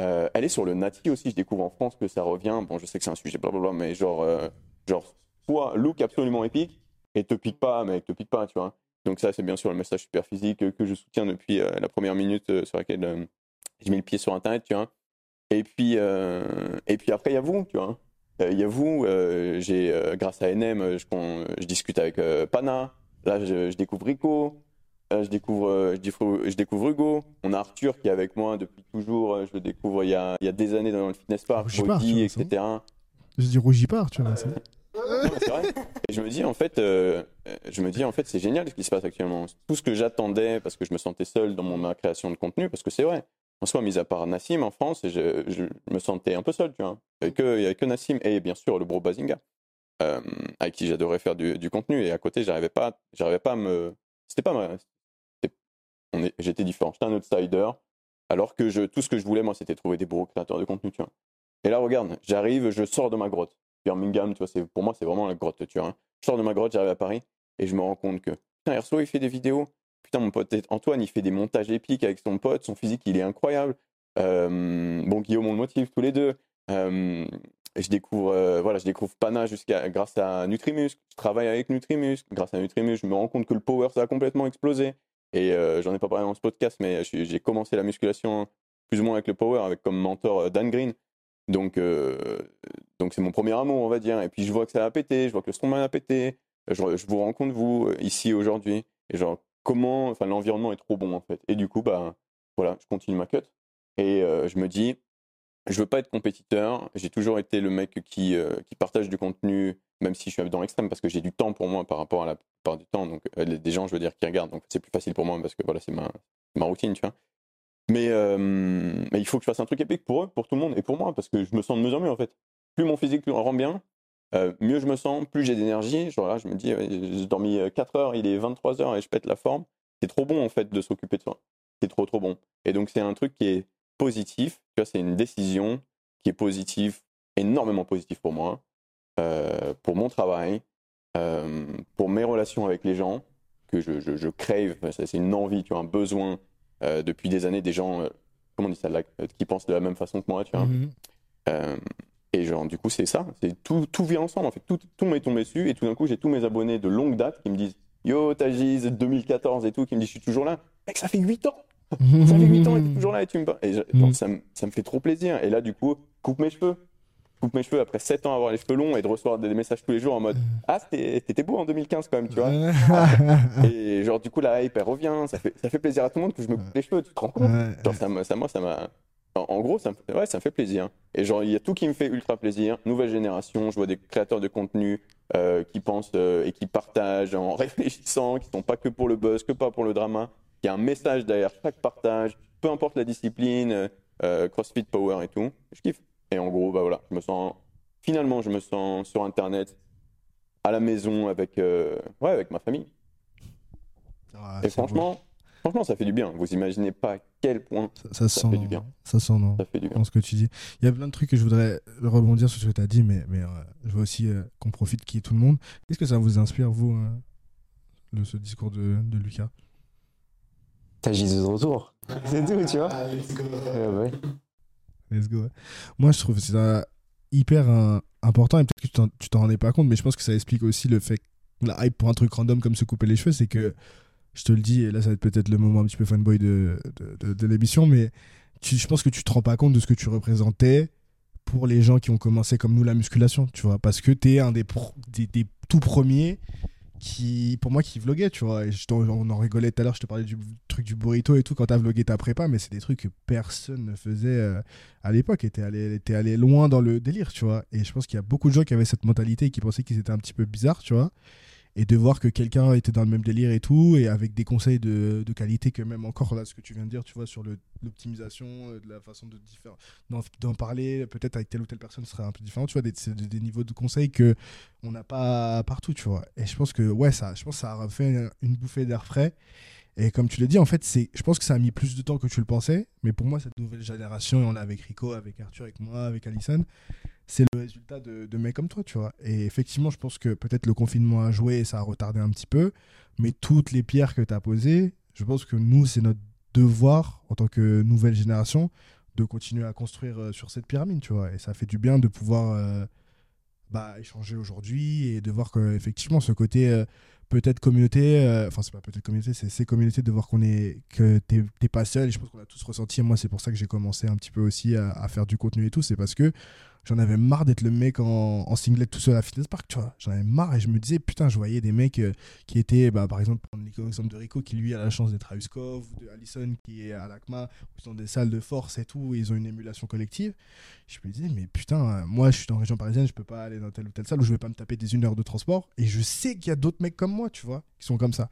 euh, elle est sur le nati aussi. Je découvre en France que ça revient. Bon, je sais que c'est un sujet blablabla, mais genre, euh, genre, soit look absolument épique, et te pique pas, mec, te pique pas, tu vois. Donc ça, c'est bien sûr le message super physique euh, que je soutiens depuis euh, la première minute euh, sur laquelle j'ai mis le pied sur Internet, tu vois. Et puis, et puis après, il y a vous, tu vois. Il y a vous, j'ai, grâce à NM, je, discute avec Pana. Là, je, je découvre Rico. Là, je découvre, je, découvre, je découvre Hugo. On a Arthur qui est avec moi depuis toujours. Je le découvre il y a, il y a des années dans le fitness park, c'est etc. Je dis pas, tu vois. Et je me dis en fait, euh, je me dis en fait, c'est génial ce qui se passe actuellement. Tout ce que j'attendais parce que je me sentais seul dans ma création de contenu, parce que c'est vrai. En soi, mis à part Nassim en France, je, me sentais un peu seul, tu vois. Il n'y avait, que- Nassim et bien sûr le bro Bazinga, euh, avec qui j'adorais faire du, contenu. Et à côté, j'arrivais pas, j'arrivais pas à me. C'était pas ma. J'étais différent. J'étais un outsider. Alors que tout ce que je voulais, moi, c'était trouver des beaux créateurs de contenu, tu vois. Et là, regarde, j'arrive, je sors de ma grotte. Birmingham, tu vois, c'est, pour moi, c'est vraiment la grotte, tu vois. Je sors de ma grotte, j'arrive à Paris, et je me rends compte que, putain, Erso, il fait des vidéos. Putain, mon pote Antoine, il fait des montages épiques avec son pote, son physique, il est incroyable. Euh, bon, Guillaume, on le motive tous les deux. Euh, je découvre, euh, voilà, je découvre Pana jusqu'à, grâce à Nutrimuscle. Je travaille avec Nutrimuscle. Grâce à Nutrimuscle, je me rends compte que le power, ça a complètement explosé. Et j'en ai pas parlé dans ce podcast, mais j'ai commencé la musculation plus ou moins avec le power, avec comme mentor Dan Green. Donc, donc c'est mon premier amour, on va dire. Et puis je vois que ça a pété, je vois que le strongman a pété. Je, je vous rencontre vous euh, ici aujourd'hui. Et genre comment, enfin l'environnement est trop bon en fait. Et du coup bah voilà, je continue ma cut. Et euh, je me dis, je veux pas être compétiteur. J'ai toujours été le mec qui euh, qui partage du contenu, même si je suis dans l'extrême, parce que j'ai du temps pour moi par rapport à la plupart du temps. Donc euh, des gens, je veux dire, qui regardent. Donc c'est plus facile pour moi parce que voilà, c'est ma routine, tu vois. Mais, euh, mais il faut que je fasse un truc épique pour eux, pour tout le monde et pour moi, parce que je me sens de mieux en mieux en fait. Plus mon physique rend bien, euh, mieux je me sens, plus j'ai d'énergie. Genre là, je me dis, j'ai dormi 4 heures, il est 23 heures et je pète la forme. C'est trop bon en fait de s'occuper de soi. C'est trop trop bon. Et donc c'est un truc qui est positif. Tu vois, c'est une décision qui est positive, énormément positive pour moi, euh, pour mon travail, euh, pour mes relations avec les gens que je, je, je crave. C'est une envie, tu vois, un besoin euh, depuis des années des gens, euh, comment on dit ça, là, euh, qui pensent de la même façon que moi, tu vois. Mhm. Euh, et genre, du coup, c'est ça, c'est tout, tout vient ensemble en fait, tout, tout m'est tombé dessus, et tout d'un coup, j'ai tous mes abonnés de longue date qui me disent Yo, Tajiz, 2014 et tout, qui me disent Je suis toujours là. Mec, ça fait 8 ans, ça fait 8 ans et t'es toujours là et tu me parles. Et je- Mhm. genre, ça, me, ça me fait trop plaisir. Et là, du coup, coupe mes cheveux. Coupe mes cheveux après 7 ans avoir les cheveux longs et de recevoir des messages tous les jours en mode Ah, c'était- t'étais beau en 2015 quand même, tu vois. Et genre, du coup, la hype, elle revient. Ça fait, ça fait plaisir à tout le monde que je me coupe les cheveux, tu te rends compte? Genre, ça, moi, ça m'a. En, gros, ça me, fait- ouais, ça me fait plaisir. Et genre, il y a tout qui me fait ultra plaisir. Nouvelle génération, je vois des créateurs de contenu euh, qui pensent euh, et qui partagent en <laughs> réfléchissant, qui sont pas que pour le buzz, que pas pour le drama. Il y a un message derrière chaque partage, peu importe la discipline, euh, CrossFit Power et tout. Je kiffe. Et en gros, bah voilà, je me sens. Finalement, je me sens sur Internet, à la maison, avec, ouais, avec ma famille. Ah, et franchement, franchement, ça fait du bien. Vous imaginez pas à quel point ça, ça se ça sent. fait du bien. Ça sent, non ça fait du bien. dans ce que tu dis. Il y a plein de trucs que je voudrais rebondir sur ce que tu as dit, mais, mais euh, je veux aussi euh, qu'on profite qui est tout le monde. Qu'est-ce que ça vous inspire, vous, euh, de ce discours de, de Lucas? T'as Jésus de retour. <laughs> C'est tout, tu vois. Ouais, ouais. Let's go. ouais. Moi, je trouve ça hyper euh, important et peut-être que tu t'en- tu t'en rendais pas compte, mais je pense que ça explique aussi le fait que la hype pour un truc random comme se couper les cheveux, c'est que je te le dis, et là, ça va être peut-être le moment un petit peu fanboy de, de, l'émission, mais je pense que tu te rends pas compte de ce que tu représentais pour les gens qui ont commencé comme nous la musculation, tu vois, parce que tu es un des, des, tout premiers qui, pour moi, qui vloguait, tu vois. Et on en rigolait tout à l'heure, je te parlais du truc du burrito et tout quand t'as vlogué ta prépa, mais c'est des trucs que personne ne faisait euh, à l'époque. Et t'es allé, allé loin dans le délire, tu vois. Et je pense qu'il y a beaucoup de gens qui avaient cette mentalité et qui pensaient qu'ils étaient un petit peu bizarres, tu vois. Et de voir que quelqu'un était dans le même délire et tout, et avec des conseils de, qualité que même encore là, ce que tu viens de dire, tu vois, sur l'optimisation, euh, la façon de d'en, parler, peut-être avec telle ou telle personne serait un peu différent, tu vois, des, niveaux de conseils que on n'a pas partout, tu vois. Et je pense que, ouais, ça, je pense ça a fait une bouffée d'air frais. Et comme tu l'as dit, en fait, je pense que ça a mis plus de temps que tu le pensais. Mais pour moi, cette nouvelle génération, et on l'a avec Rico, avec Arthur, avec moi, avec Alison, c'est le résultat de, mecs comme toi, tu vois. Et effectivement, je pense que peut-être le confinement a joué et ça a retardé un petit peu. Mais toutes les pierres que tu as posées, je pense que nous, c'est notre devoir, en tant que nouvelle génération, de continuer à construire euh, sur cette pyramide, tu vois. Et ça fait du bien de pouvoir euh, bah, échanger aujourd'hui et de voir que effectivement ce côté euh, peut-être communauté, euh, enfin c'est pas peut-être communauté, c'est ces communautés de voir qu'on est que t'es pas seul. Et je pense qu'on a tous ressenti. Et moi c'est pour ça que j'ai commencé un petit peu aussi à, à faire du contenu et tout. C'est parce que j'en avais marre d'être le mec en, en singlet tout seul à Fitness Park, tu vois. J'en avais marre et je me disais putain, je voyais des mecs euh, qui étaient, bah, par exemple, l'exemple de Rico qui lui a la chance d'être à Uskov, ou de Allison qui est à l'ACMA, où ils ont des salles de force et tout, et ils ont une émulation collective. Je me disais, mais putain, euh, moi je suis la région parisienne, je peux pas aller dans telle ou telle salle où je vais pas me taper des une heure de transport. Et je sais qu'il y a d'autres mecs comme moi, tu vois, qui sont comme ça.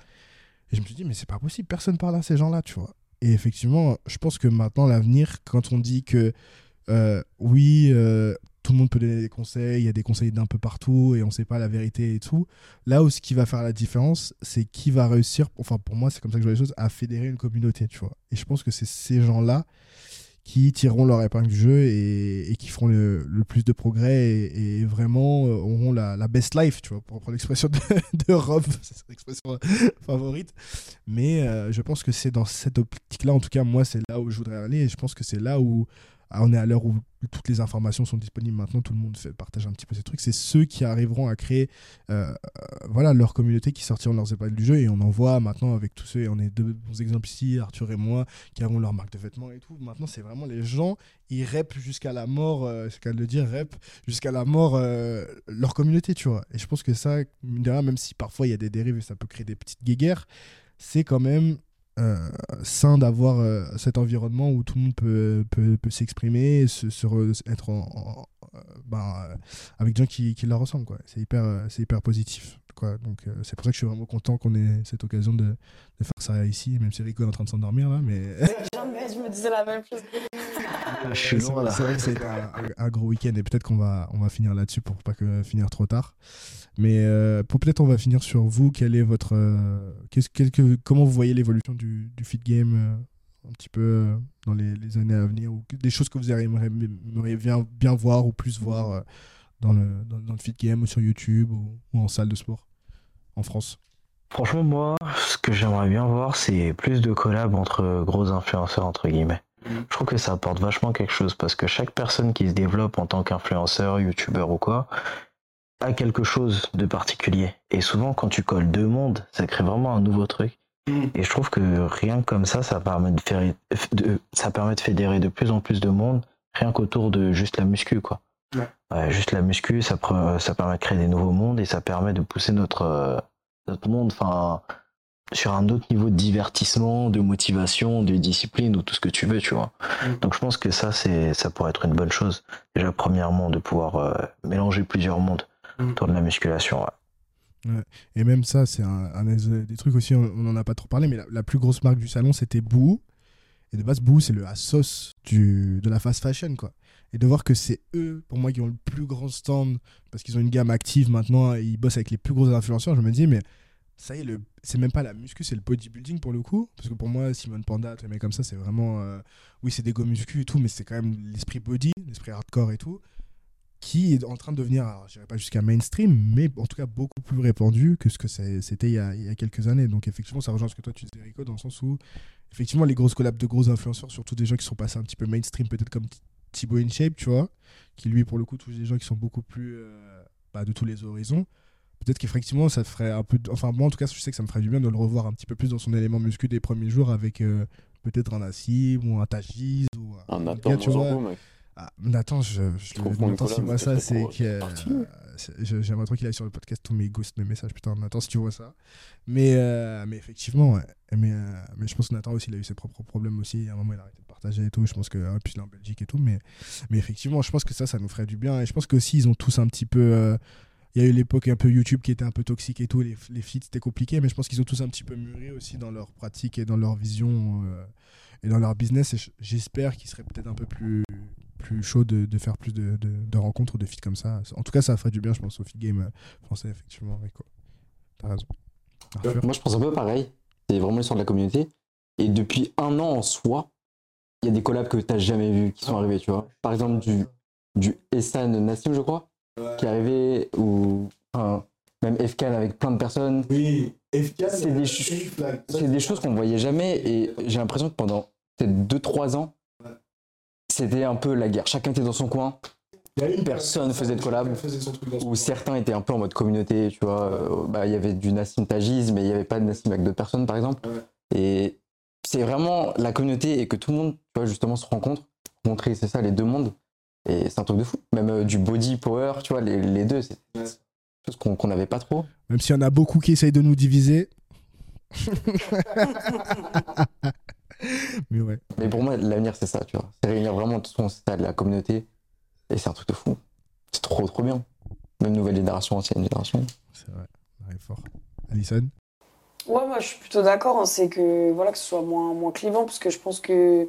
Et je me suis dit, mais c'est pas possible, personne parle à ces gens-là, tu vois. Et effectivement, je pense que maintenant, l'avenir, quand on dit que euh, oui, euh, tout le monde peut donner des conseils, il y a des conseils d'un peu partout et on sait pas la vérité et tout. Là où ce qui va faire la différence, c'est qui va réussir, enfin pour moi c'est comme ça que je vois les choses, à fédérer une communauté, tu vois. Et je pense que c'est ces gens-là qui tireront leur épingle du jeu et, qui feront le, le plus de progrès et, vraiment euh, auront la, best life, tu vois, pour reprendre l'expression de, <laughs> de Rob, <laughs> c'est son expression favorite. Mais je pense que c'est dans cette optique-là, en tout cas, moi, c'est là où je voudrais aller et je pense que c'est là où on est à l'heure où toutes les informations sont disponibles maintenant, tout le monde partage un petit peu ces trucs. C'est ceux qui arriveront à créer euh, euh, voilà, leur communauté qui sortiront leurs épaules du jeu. Et on en voit maintenant avec tous ceux, et on est deux bons exemples ici, Arthur et moi, qui avons leur marque de vêtements et tout. Maintenant, c'est vraiment les gens, ils rep jusqu'à la mort, euh, c'est qu'à le dire, rep jusqu'à la mort euh, leur communauté, tu vois. Et je pense que ça, même si parfois il y a des dérives et ça peut créer des petites guéguerres, c'est quand même euh, sain d'avoir euh, cet environnement où tout le monde peut, peut, peut s'exprimer, se, se re- être en, euh, ben, euh, avec des gens qui, qui ressemblent. C'est hyper, hyper positif. Quoi. Donc euh, c'est pour ça que je suis vraiment content qu'on ait cette occasion de, de faire ça ici, même si Rico est en train de s'endormir là. Mais <laughs> Jamais je me disais la même chose. Je suis c'est loin vrai, là. c'est vrai que c'était un, un- un gros week-end et peut-être qu'on va, on va finir là-dessus pour pas que finir trop tard. Mais euh, pour peut-être on va finir sur vous. Quel est votre, euh, qu'est-ce, quel que- comment vous voyez l'évolution du, du fit game euh, un petit peu euh, dans les, les années à venir ou des choses que vous aimeriez, aimeriez bien, bien voir ou plus voir euh, dans, le, dans, dans le fit game ou sur YouTube ou, ou en salle de sport en France. Franchement, moi, ce que j'aimerais bien voir, c'est plus de collabs entre gros influenceurs, entre guillemets. Je trouve que ça apporte vachement quelque chose parce que chaque personne qui se développe en tant qu'influenceur, youtubeur ou quoi, a quelque chose de particulier. Et souvent, quand tu colles deux mondes, ça crée vraiment un nouveau truc. Et je trouve que rien que comme ça, ça permet de, faire, de, ça permet de fédérer de plus en plus de monde, rien qu'autour de juste la muscu, quoi. Ouais. Ouais, juste la muscu, ça, pre- ça permet de créer des nouveaux mondes et ça permet de pousser notre, euh, notre monde, enfin, sur un autre niveau de divertissement, de motivation, de discipline ou tout ce que tu veux, tu vois. Mm. Donc je pense que ça, c'est, ça pourrait être une bonne chose. Déjà, premièrement, de pouvoir euh, mélanger plusieurs mondes Mm. autour de la musculation. ouais. Et même ça, c'est un, un des, des trucs aussi, on n'en a pas trop parlé, mais la, la plus grosse marque du salon, c'était Boo. Et de base, Boo, c'est le Asos du, de la fast fashion, quoi. Et de voir que c'est eux, pour moi, qui ont le plus grand stand, parce qu'ils ont une gamme active maintenant, et ils bossent avec les plus gros influenceurs, je me dis, mais ça y est, le- c'est même pas la muscu, c'est le bodybuilding pour le coup. Parce que pour moi, Simone Panda, les mecs comme ça, c'est vraiment. euh, oui, c'est des go muscu et tout, mais c'est quand même l'esprit body, l'esprit hardcore et tout, qui est en train de devenir, je dirais pas jusqu'à mainstream, mais en tout cas beaucoup plus répandu que ce que c'était il, il y a quelques années. Donc effectivement, ça rejoint ce que toi tu disais, Rico, dans le sens où, effectivement, les grosses collabs de gros influenceurs, surtout des gens qui sont passés un petit peu mainstream, peut-être comme Thibaut InShape, tu vois, qui lui, pour le coup, touche des gens qui sont beaucoup plus euh, bah, de tous les horizons. Peut-être qu'effectivement, ça ferait un peu. de- Enfin, moi, en tout cas, je sais que ça me ferait du bien de le revoir un petit peu plus dans son élément muscu des premiers jours avec euh, peut-être un Nassim ou un Tajiz ou Un autre Nathan gars, tu vois. Ah, Nathan, je, je le bon, Nathan, voit mais ça, c'est que. J'aimerais trop qu'il aille sur le podcast tous mes ghosts, mes messages, putain, Nathan, si tu vois ça. Mais, euh, mais effectivement. Mais, euh, mais je pense que Nathan aussi, il a eu ses propres problèmes aussi. À un moment, il a arrêté de partager et tout. Je pense que. ah, puis il est en Belgique et tout. Mais, mais effectivement, je pense que ça, ça nous ferait du bien. Et je pense qu'aussi, ils ont tous un petit peu. euh, il y a eu l'époque un peu YouTube qui était un peu toxique et tout. Les, les feats, c'était compliqué. Mais je pense qu'ils ont tous un petit peu mûri aussi dans leur pratique et dans leur vision et dans leur business. J'espère qu'ils seraient peut-être un peu plus plus chaud de, de faire plus de, de, de rencontres ou de feats comme ça. En tout cas, ça ferait du bien, je pense, au feed game euh, français, effectivement. T'as raison. Arthur Moi, je pense un peu pareil. C'est vraiment l'histoire de la communauté. Et depuis un an en soi, il y a des collabs que tu n'as jamais vus qui sont arrivés, tu vois. Par exemple, du, du Essan Nassim, je crois, qui est arrivé, ou enfin, même FK avec plein de personnes. Oui, FK, C'est des, ch- c'est des choses qu'on voyait jamais. Et j'ai l'impression que pendant peut-être 2-3 ans, c'était un peu la guerre. Chacun était dans son coin. personne faisait de collab. Où coin. certains étaient un peu en mode communauté, tu vois. euh, bah, il y avait du Nassim Tajiz, mais il n'y avait pas de Nassim avec d'autres personnes, par exemple. Ouais. Et c'est vraiment la communauté et que tout le monde, tu vois, justement, se rencontre. Montrer, c'est ça, les deux mondes. Et c'est un truc de fou. Même euh, du body power, tu vois, les, les deux, c'est Ouais. quelque chose qu'on qu'on n'avait pas trop. Même s'il y en a beaucoup qui essayent de nous diviser. <laughs> <laughs> <laughs> Mais ouais. Mais pour moi, l'avenir, c'est ça, tu vois. C'est réunir vraiment tout son stade, la communauté. Et c'est un truc de fou. C'est trop, trop bien. Même nouvelle génération, ancienne génération. C'est vrai. Ouais, fort. Alison? Ouais, moi je suis plutôt d'accord. hein, c'est que voilà que ce soit moins moins clivant parce que je pense que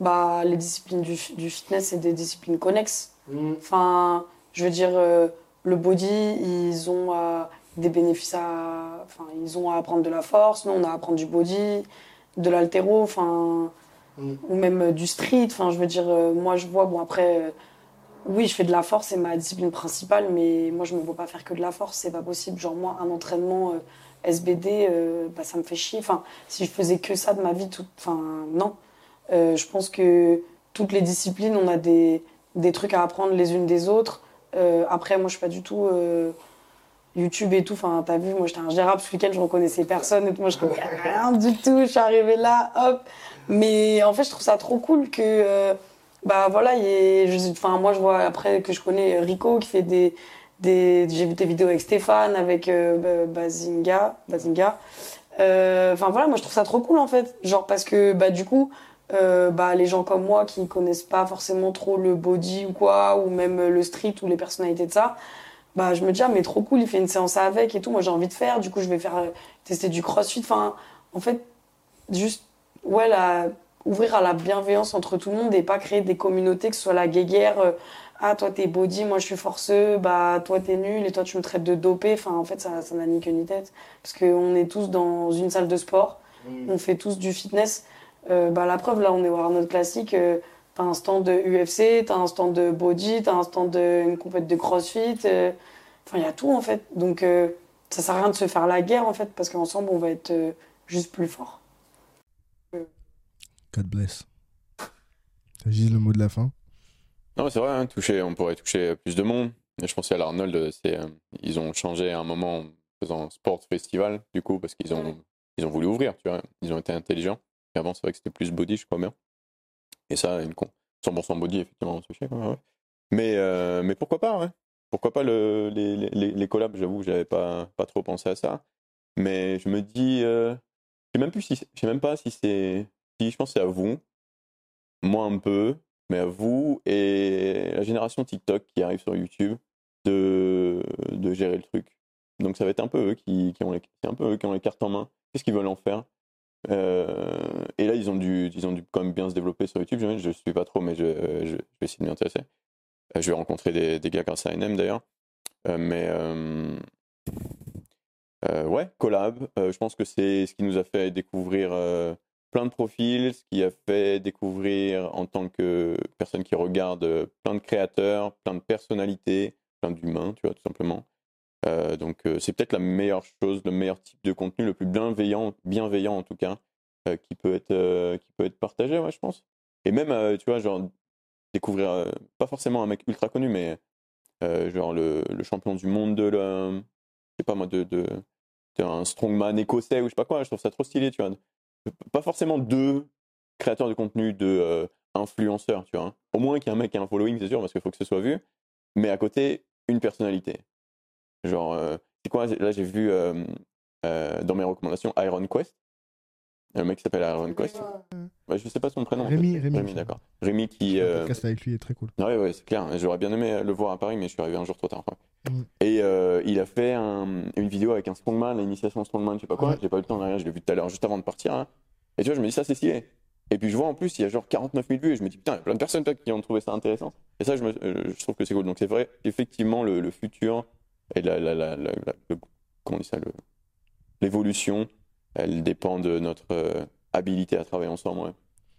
bah les disciplines du, du fitness c'est des disciplines connexes. Enfin, je veux dire euh, le body, ils ont euh, des bénéfices à enfin ils ont à apprendre de la force, nous on a à apprendre du body, de l'altéro, enfin Mm. ou même euh, du street. Enfin, je veux dire euh, moi je vois bon après euh, oui, je fais de la force, c'est ma discipline principale, mais moi je me vois pas faire que de la force, c'est pas possible. Genre moi un entraînement euh, SBD, euh, bah, ça me fait chier. Enfin, si je faisais que ça de ma vie, tout... enfin, non. Euh, je pense que toutes les disciplines, on a des, des trucs à apprendre les unes des autres. Après, moi, je suis pas du tout YouTube et tout. Enfin, t'as vu, moi, j'étais ingérable ce week-end, je reconnaissais personne et. Moi, je connais rien du tout. Je suis arrivée là, hop. Mais en fait, je trouve ça trop cool que, euh, bah voilà, il y enfin, moi, je vois après que je connais Rico qui fait des, des j'ai vu tes vidéos avec Stéphane, avec euh, Ba- Bazinga, Bazinga. Euh, Enfin voilà, moi je trouve ça trop cool en fait, genre parce que bah du coup, euh, bah les gens comme moi qui connaissent pas forcément trop le body ou quoi, ou même le street ou les personnalités de ça, bah je me dis ah mais trop cool, il fait une séance avec et tout, moi j'ai envie de faire, du coup je vais faire euh, tester du crossfit. Enfin en fait juste ouais la ouvrir à la bienveillance entre tout le monde et pas créer des communautés que ce soit la guéguerre. euh, ah toi t'es body, moi je suis forceux, bah toi t'es nul et toi tu me traites de dopé. Enfin en fait ça ça n'a ni queue ni tête parce qu'on est tous dans une salle de sport, on fait tous du fitness. Euh, bah la preuve là on est au Arnold Classic, euh, t'as un stand de UFC, t'as un stand de body, t'as un stand de une compète de CrossFit. euh, Enfin il y a tout en fait. Donc euh, ça sert à rien de se faire la guerre en fait parce qu'ensemble on va être euh, juste plus fort. God bless. T'as juste le mot de la fin? Non, c'est vrai, hein, toucher, on pourrait toucher plus de monde. Je pensais à l'Arnold, c'est, euh, ils ont changé à un moment en faisant Sport Festival, du coup, parce qu'ils ont, ils ont voulu ouvrir, tu vois. Ils ont été intelligents. Et avant, c'est vrai que c'était plus body, je crois bien. Et ça, une con. 100% body, effectivement, on se. Mais, euh, mais pourquoi pas, ouais. Pourquoi pas le, les, les, les collabs, j'avoue j'avais pas, pas trop pensé à ça. Mais je me dis, euh, je sais même si, sais même pas si c'est, si je pense c'est à vous, moi un peu, mais à vous et la génération TikTok qui arrive sur YouTube de, de gérer le truc. Donc ça va être un peu eux qui, qui ont les, un peu eux qui ont les cartes en main. Qu'est-ce qu'ils veulent en faire? Euh, Et là ils ont dû, ils ont dû quand même bien se développer sur YouTube. Je, je suis pas trop, mais je, vais essayer de m'y intéresser. Euh, Je vais rencontrer des, gars grâce à NM d'ailleurs. Euh, mais ouais, collab. Je pense que c'est ce qui nous a fait découvrir plein de profils, ce qui a fait découvrir en tant que personne qui regarde plein de créateurs, plein de personnalités, plein d'humains, tu vois, tout simplement. Euh, donc euh, c'est peut-être la meilleure chose, le meilleur type de contenu, le plus bienveillant, bienveillant en tout cas, euh, qui peut être qui peut être partagé, ouais, je pense. Et même, tu vois, genre découvrir pas forcément un mec ultra connu, mais genre le, champion du monde de la, je sais pas moi, de, de, un strongman écossais ou je sais pas quoi. Je trouve ça trop stylé, tu vois pas forcément deux créateurs de contenu, de influenceurs, tu vois. hein. Au moins qu'il y ait un mec qui a un following, c'est sûr, parce qu'il faut que ce soit vu. Mais à côté, une personnalité. Genre, euh, c'est quoi Là, j'ai vu euh, euh, dans mes recommandations Iron Quest. Un mec qui s'appelle Iron Quest. Ouais, je sais pas son prénom. en fait. Rémi, Rémi. Rémi, d'accord. Rémi qui. Le euh, podcast avec lui est très cool. Ouais, ouais, c'est clair. J'aurais bien aimé le voir à Paris, mais je suis arrivé un jour trop tard. quoi. Mm. Et euh, il a fait un- une vidéo avec un strongman, l'initiation strongman, je sais pas quoi. Ouais. J'ai pas eu le temps derrière, je l'ai vu tout à l'heure, juste avant de partir. hein. Et tu vois, je me dis, ça c'est stylé. Et puis je vois en plus, il y a genre 49 000 vues. Et je me dis, putain, il y a plein de personnes toi, qui ont trouvé ça intéressant. Et ça, je, me- je trouve que c'est cool. Donc c'est vrai, effectivement, le, le futur et la, la, la, la- la- le- comment on dit ça, l'évolution, elle dépend de notre euh, habilité à travailler ensemble. Ouais.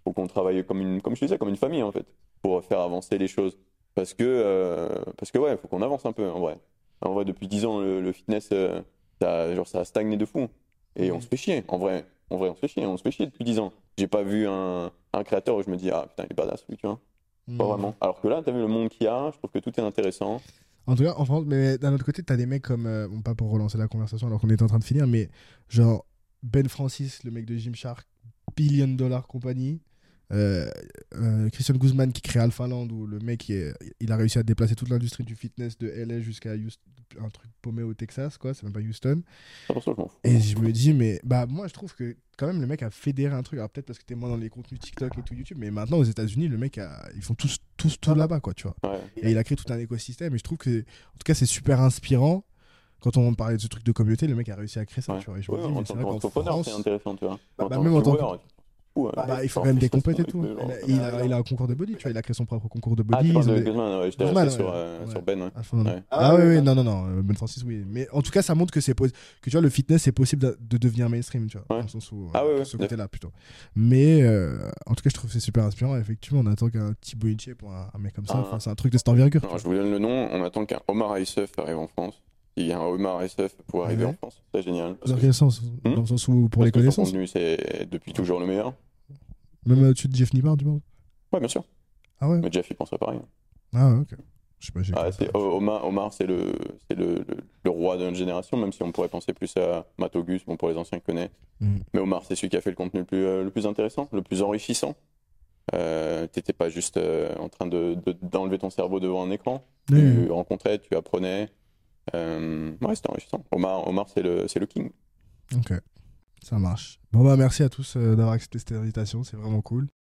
Faut qu'on travaille comme une, comme je disais, comme une famille en fait, pour faire avancer les choses. Parce que, euh, parce que ouais, faut qu'on avance un peu en vrai. En vrai, depuis 10 ans, le, le fitness, euh, ça, genre, ça a stagné de fou. Et on se fait chier. En vrai, en vrai, on se fait chier. On se fait chier depuis 10 ans. J'ai pas vu un, un créateur où je me dis, ah putain, il est badass, lui, tu vois. Pas Mm. vraiment. Alors que là, t'as vu le monde qu'il y a, je trouve que tout est intéressant. En tout cas, en France, mais d'un autre côté, t'as des mecs comme. euh, bon, pas pour relancer la conversation alors qu'on est en train de finir, mais genre Ben Francis, le mec de Gymshark, billion dollar compagnie. Euh, euh, Christian Guzman qui crée Alpha Land où le mec il, est- il a réussi à déplacer toute l'industrie du fitness de LA jusqu'à Houston- un truc paumé au Texas quoi c'est même pas Houston ça je fous. et je me dis mais bah moi je trouve que quand même le mec a fédéré un truc alors peut-être parce que t'es moins dans les contenus TikTok et tout YouTube mais maintenant aux États-Unis le mec a- ils font tous tous tout là-bas quoi tu vois Ouais. et il a créé tout un écosystème et je trouve que en tout cas c'est super inspirant quand on parlait de ce truc de communauté le mec a réussi à créer ça Ouais. tu vois et je Ouais, me dis en mais tant c'est vrai qu'en qu'entrepreneur, France c'est intéressant, tu vois. Bah, En bah, tant même en tant que- fou, ouais. bah, il faut quand même des compètes et tout il a, il a un concours de body tu vois il a créé son propre concours de Ah, body tu ont de ouais, sur, euh, Ouais. sur Ben. ouais. Ah. Ouais. Ah oui, oui, non, non, non, euh, Ben Francis, oui. Mais en tout cas, ça montre que c'est que tu vois, le fitness, c'est possible de, de devenir mainstream, tu vois, dans le sens où, euh, Ah ouais, ce côté-là, plutôt. Mais euh, en tout cas, je trouve que c'est super inspirant. Effectivement, on attend qu'un Thibaut Inche pour un, un mec comme ça. Ah. Enfin, c'est un truc de cette envergure. je vous donne le nom, on attend qu'un Omar Aïsef arrive en France. Il y a un Omar Aïsef pour arriver Ouais. en France, c'est génial. Dans que- quel sens? Hmm Dans le sens où, pour parce les que son connaissances? contenu, c'est depuis toujours le meilleur. Même au-dessus de Jeff Nibar, du moins Ouais, bien sûr. Ah ouais? Mais Jeff, il penserait pareil. Ah ouais, ok. Je sais pas, j'ai Ah, c'est- Omar, Omar c'est le, c'est le, le, le roi de notre génération, même si on pourrait penser plus à Matt Auguste, bon, pour les anciens qui connaissent. Mhm. Mais Omar, c'est celui qui a fait le contenu le plus, euh, le plus intéressant, le plus enrichissant. Euh, T'étais pas juste euh, en train de, de- d'enlever ton cerveau devant un écran. Tu rencontrais, tu apprenais. Euh, ouais, c'était enrichissant. Omar, Omar c'est le, c'est le king. Ok. Ça marche. Bon, bah, merci à tous euh, d'avoir accepté cette invitation. C'est vraiment cool.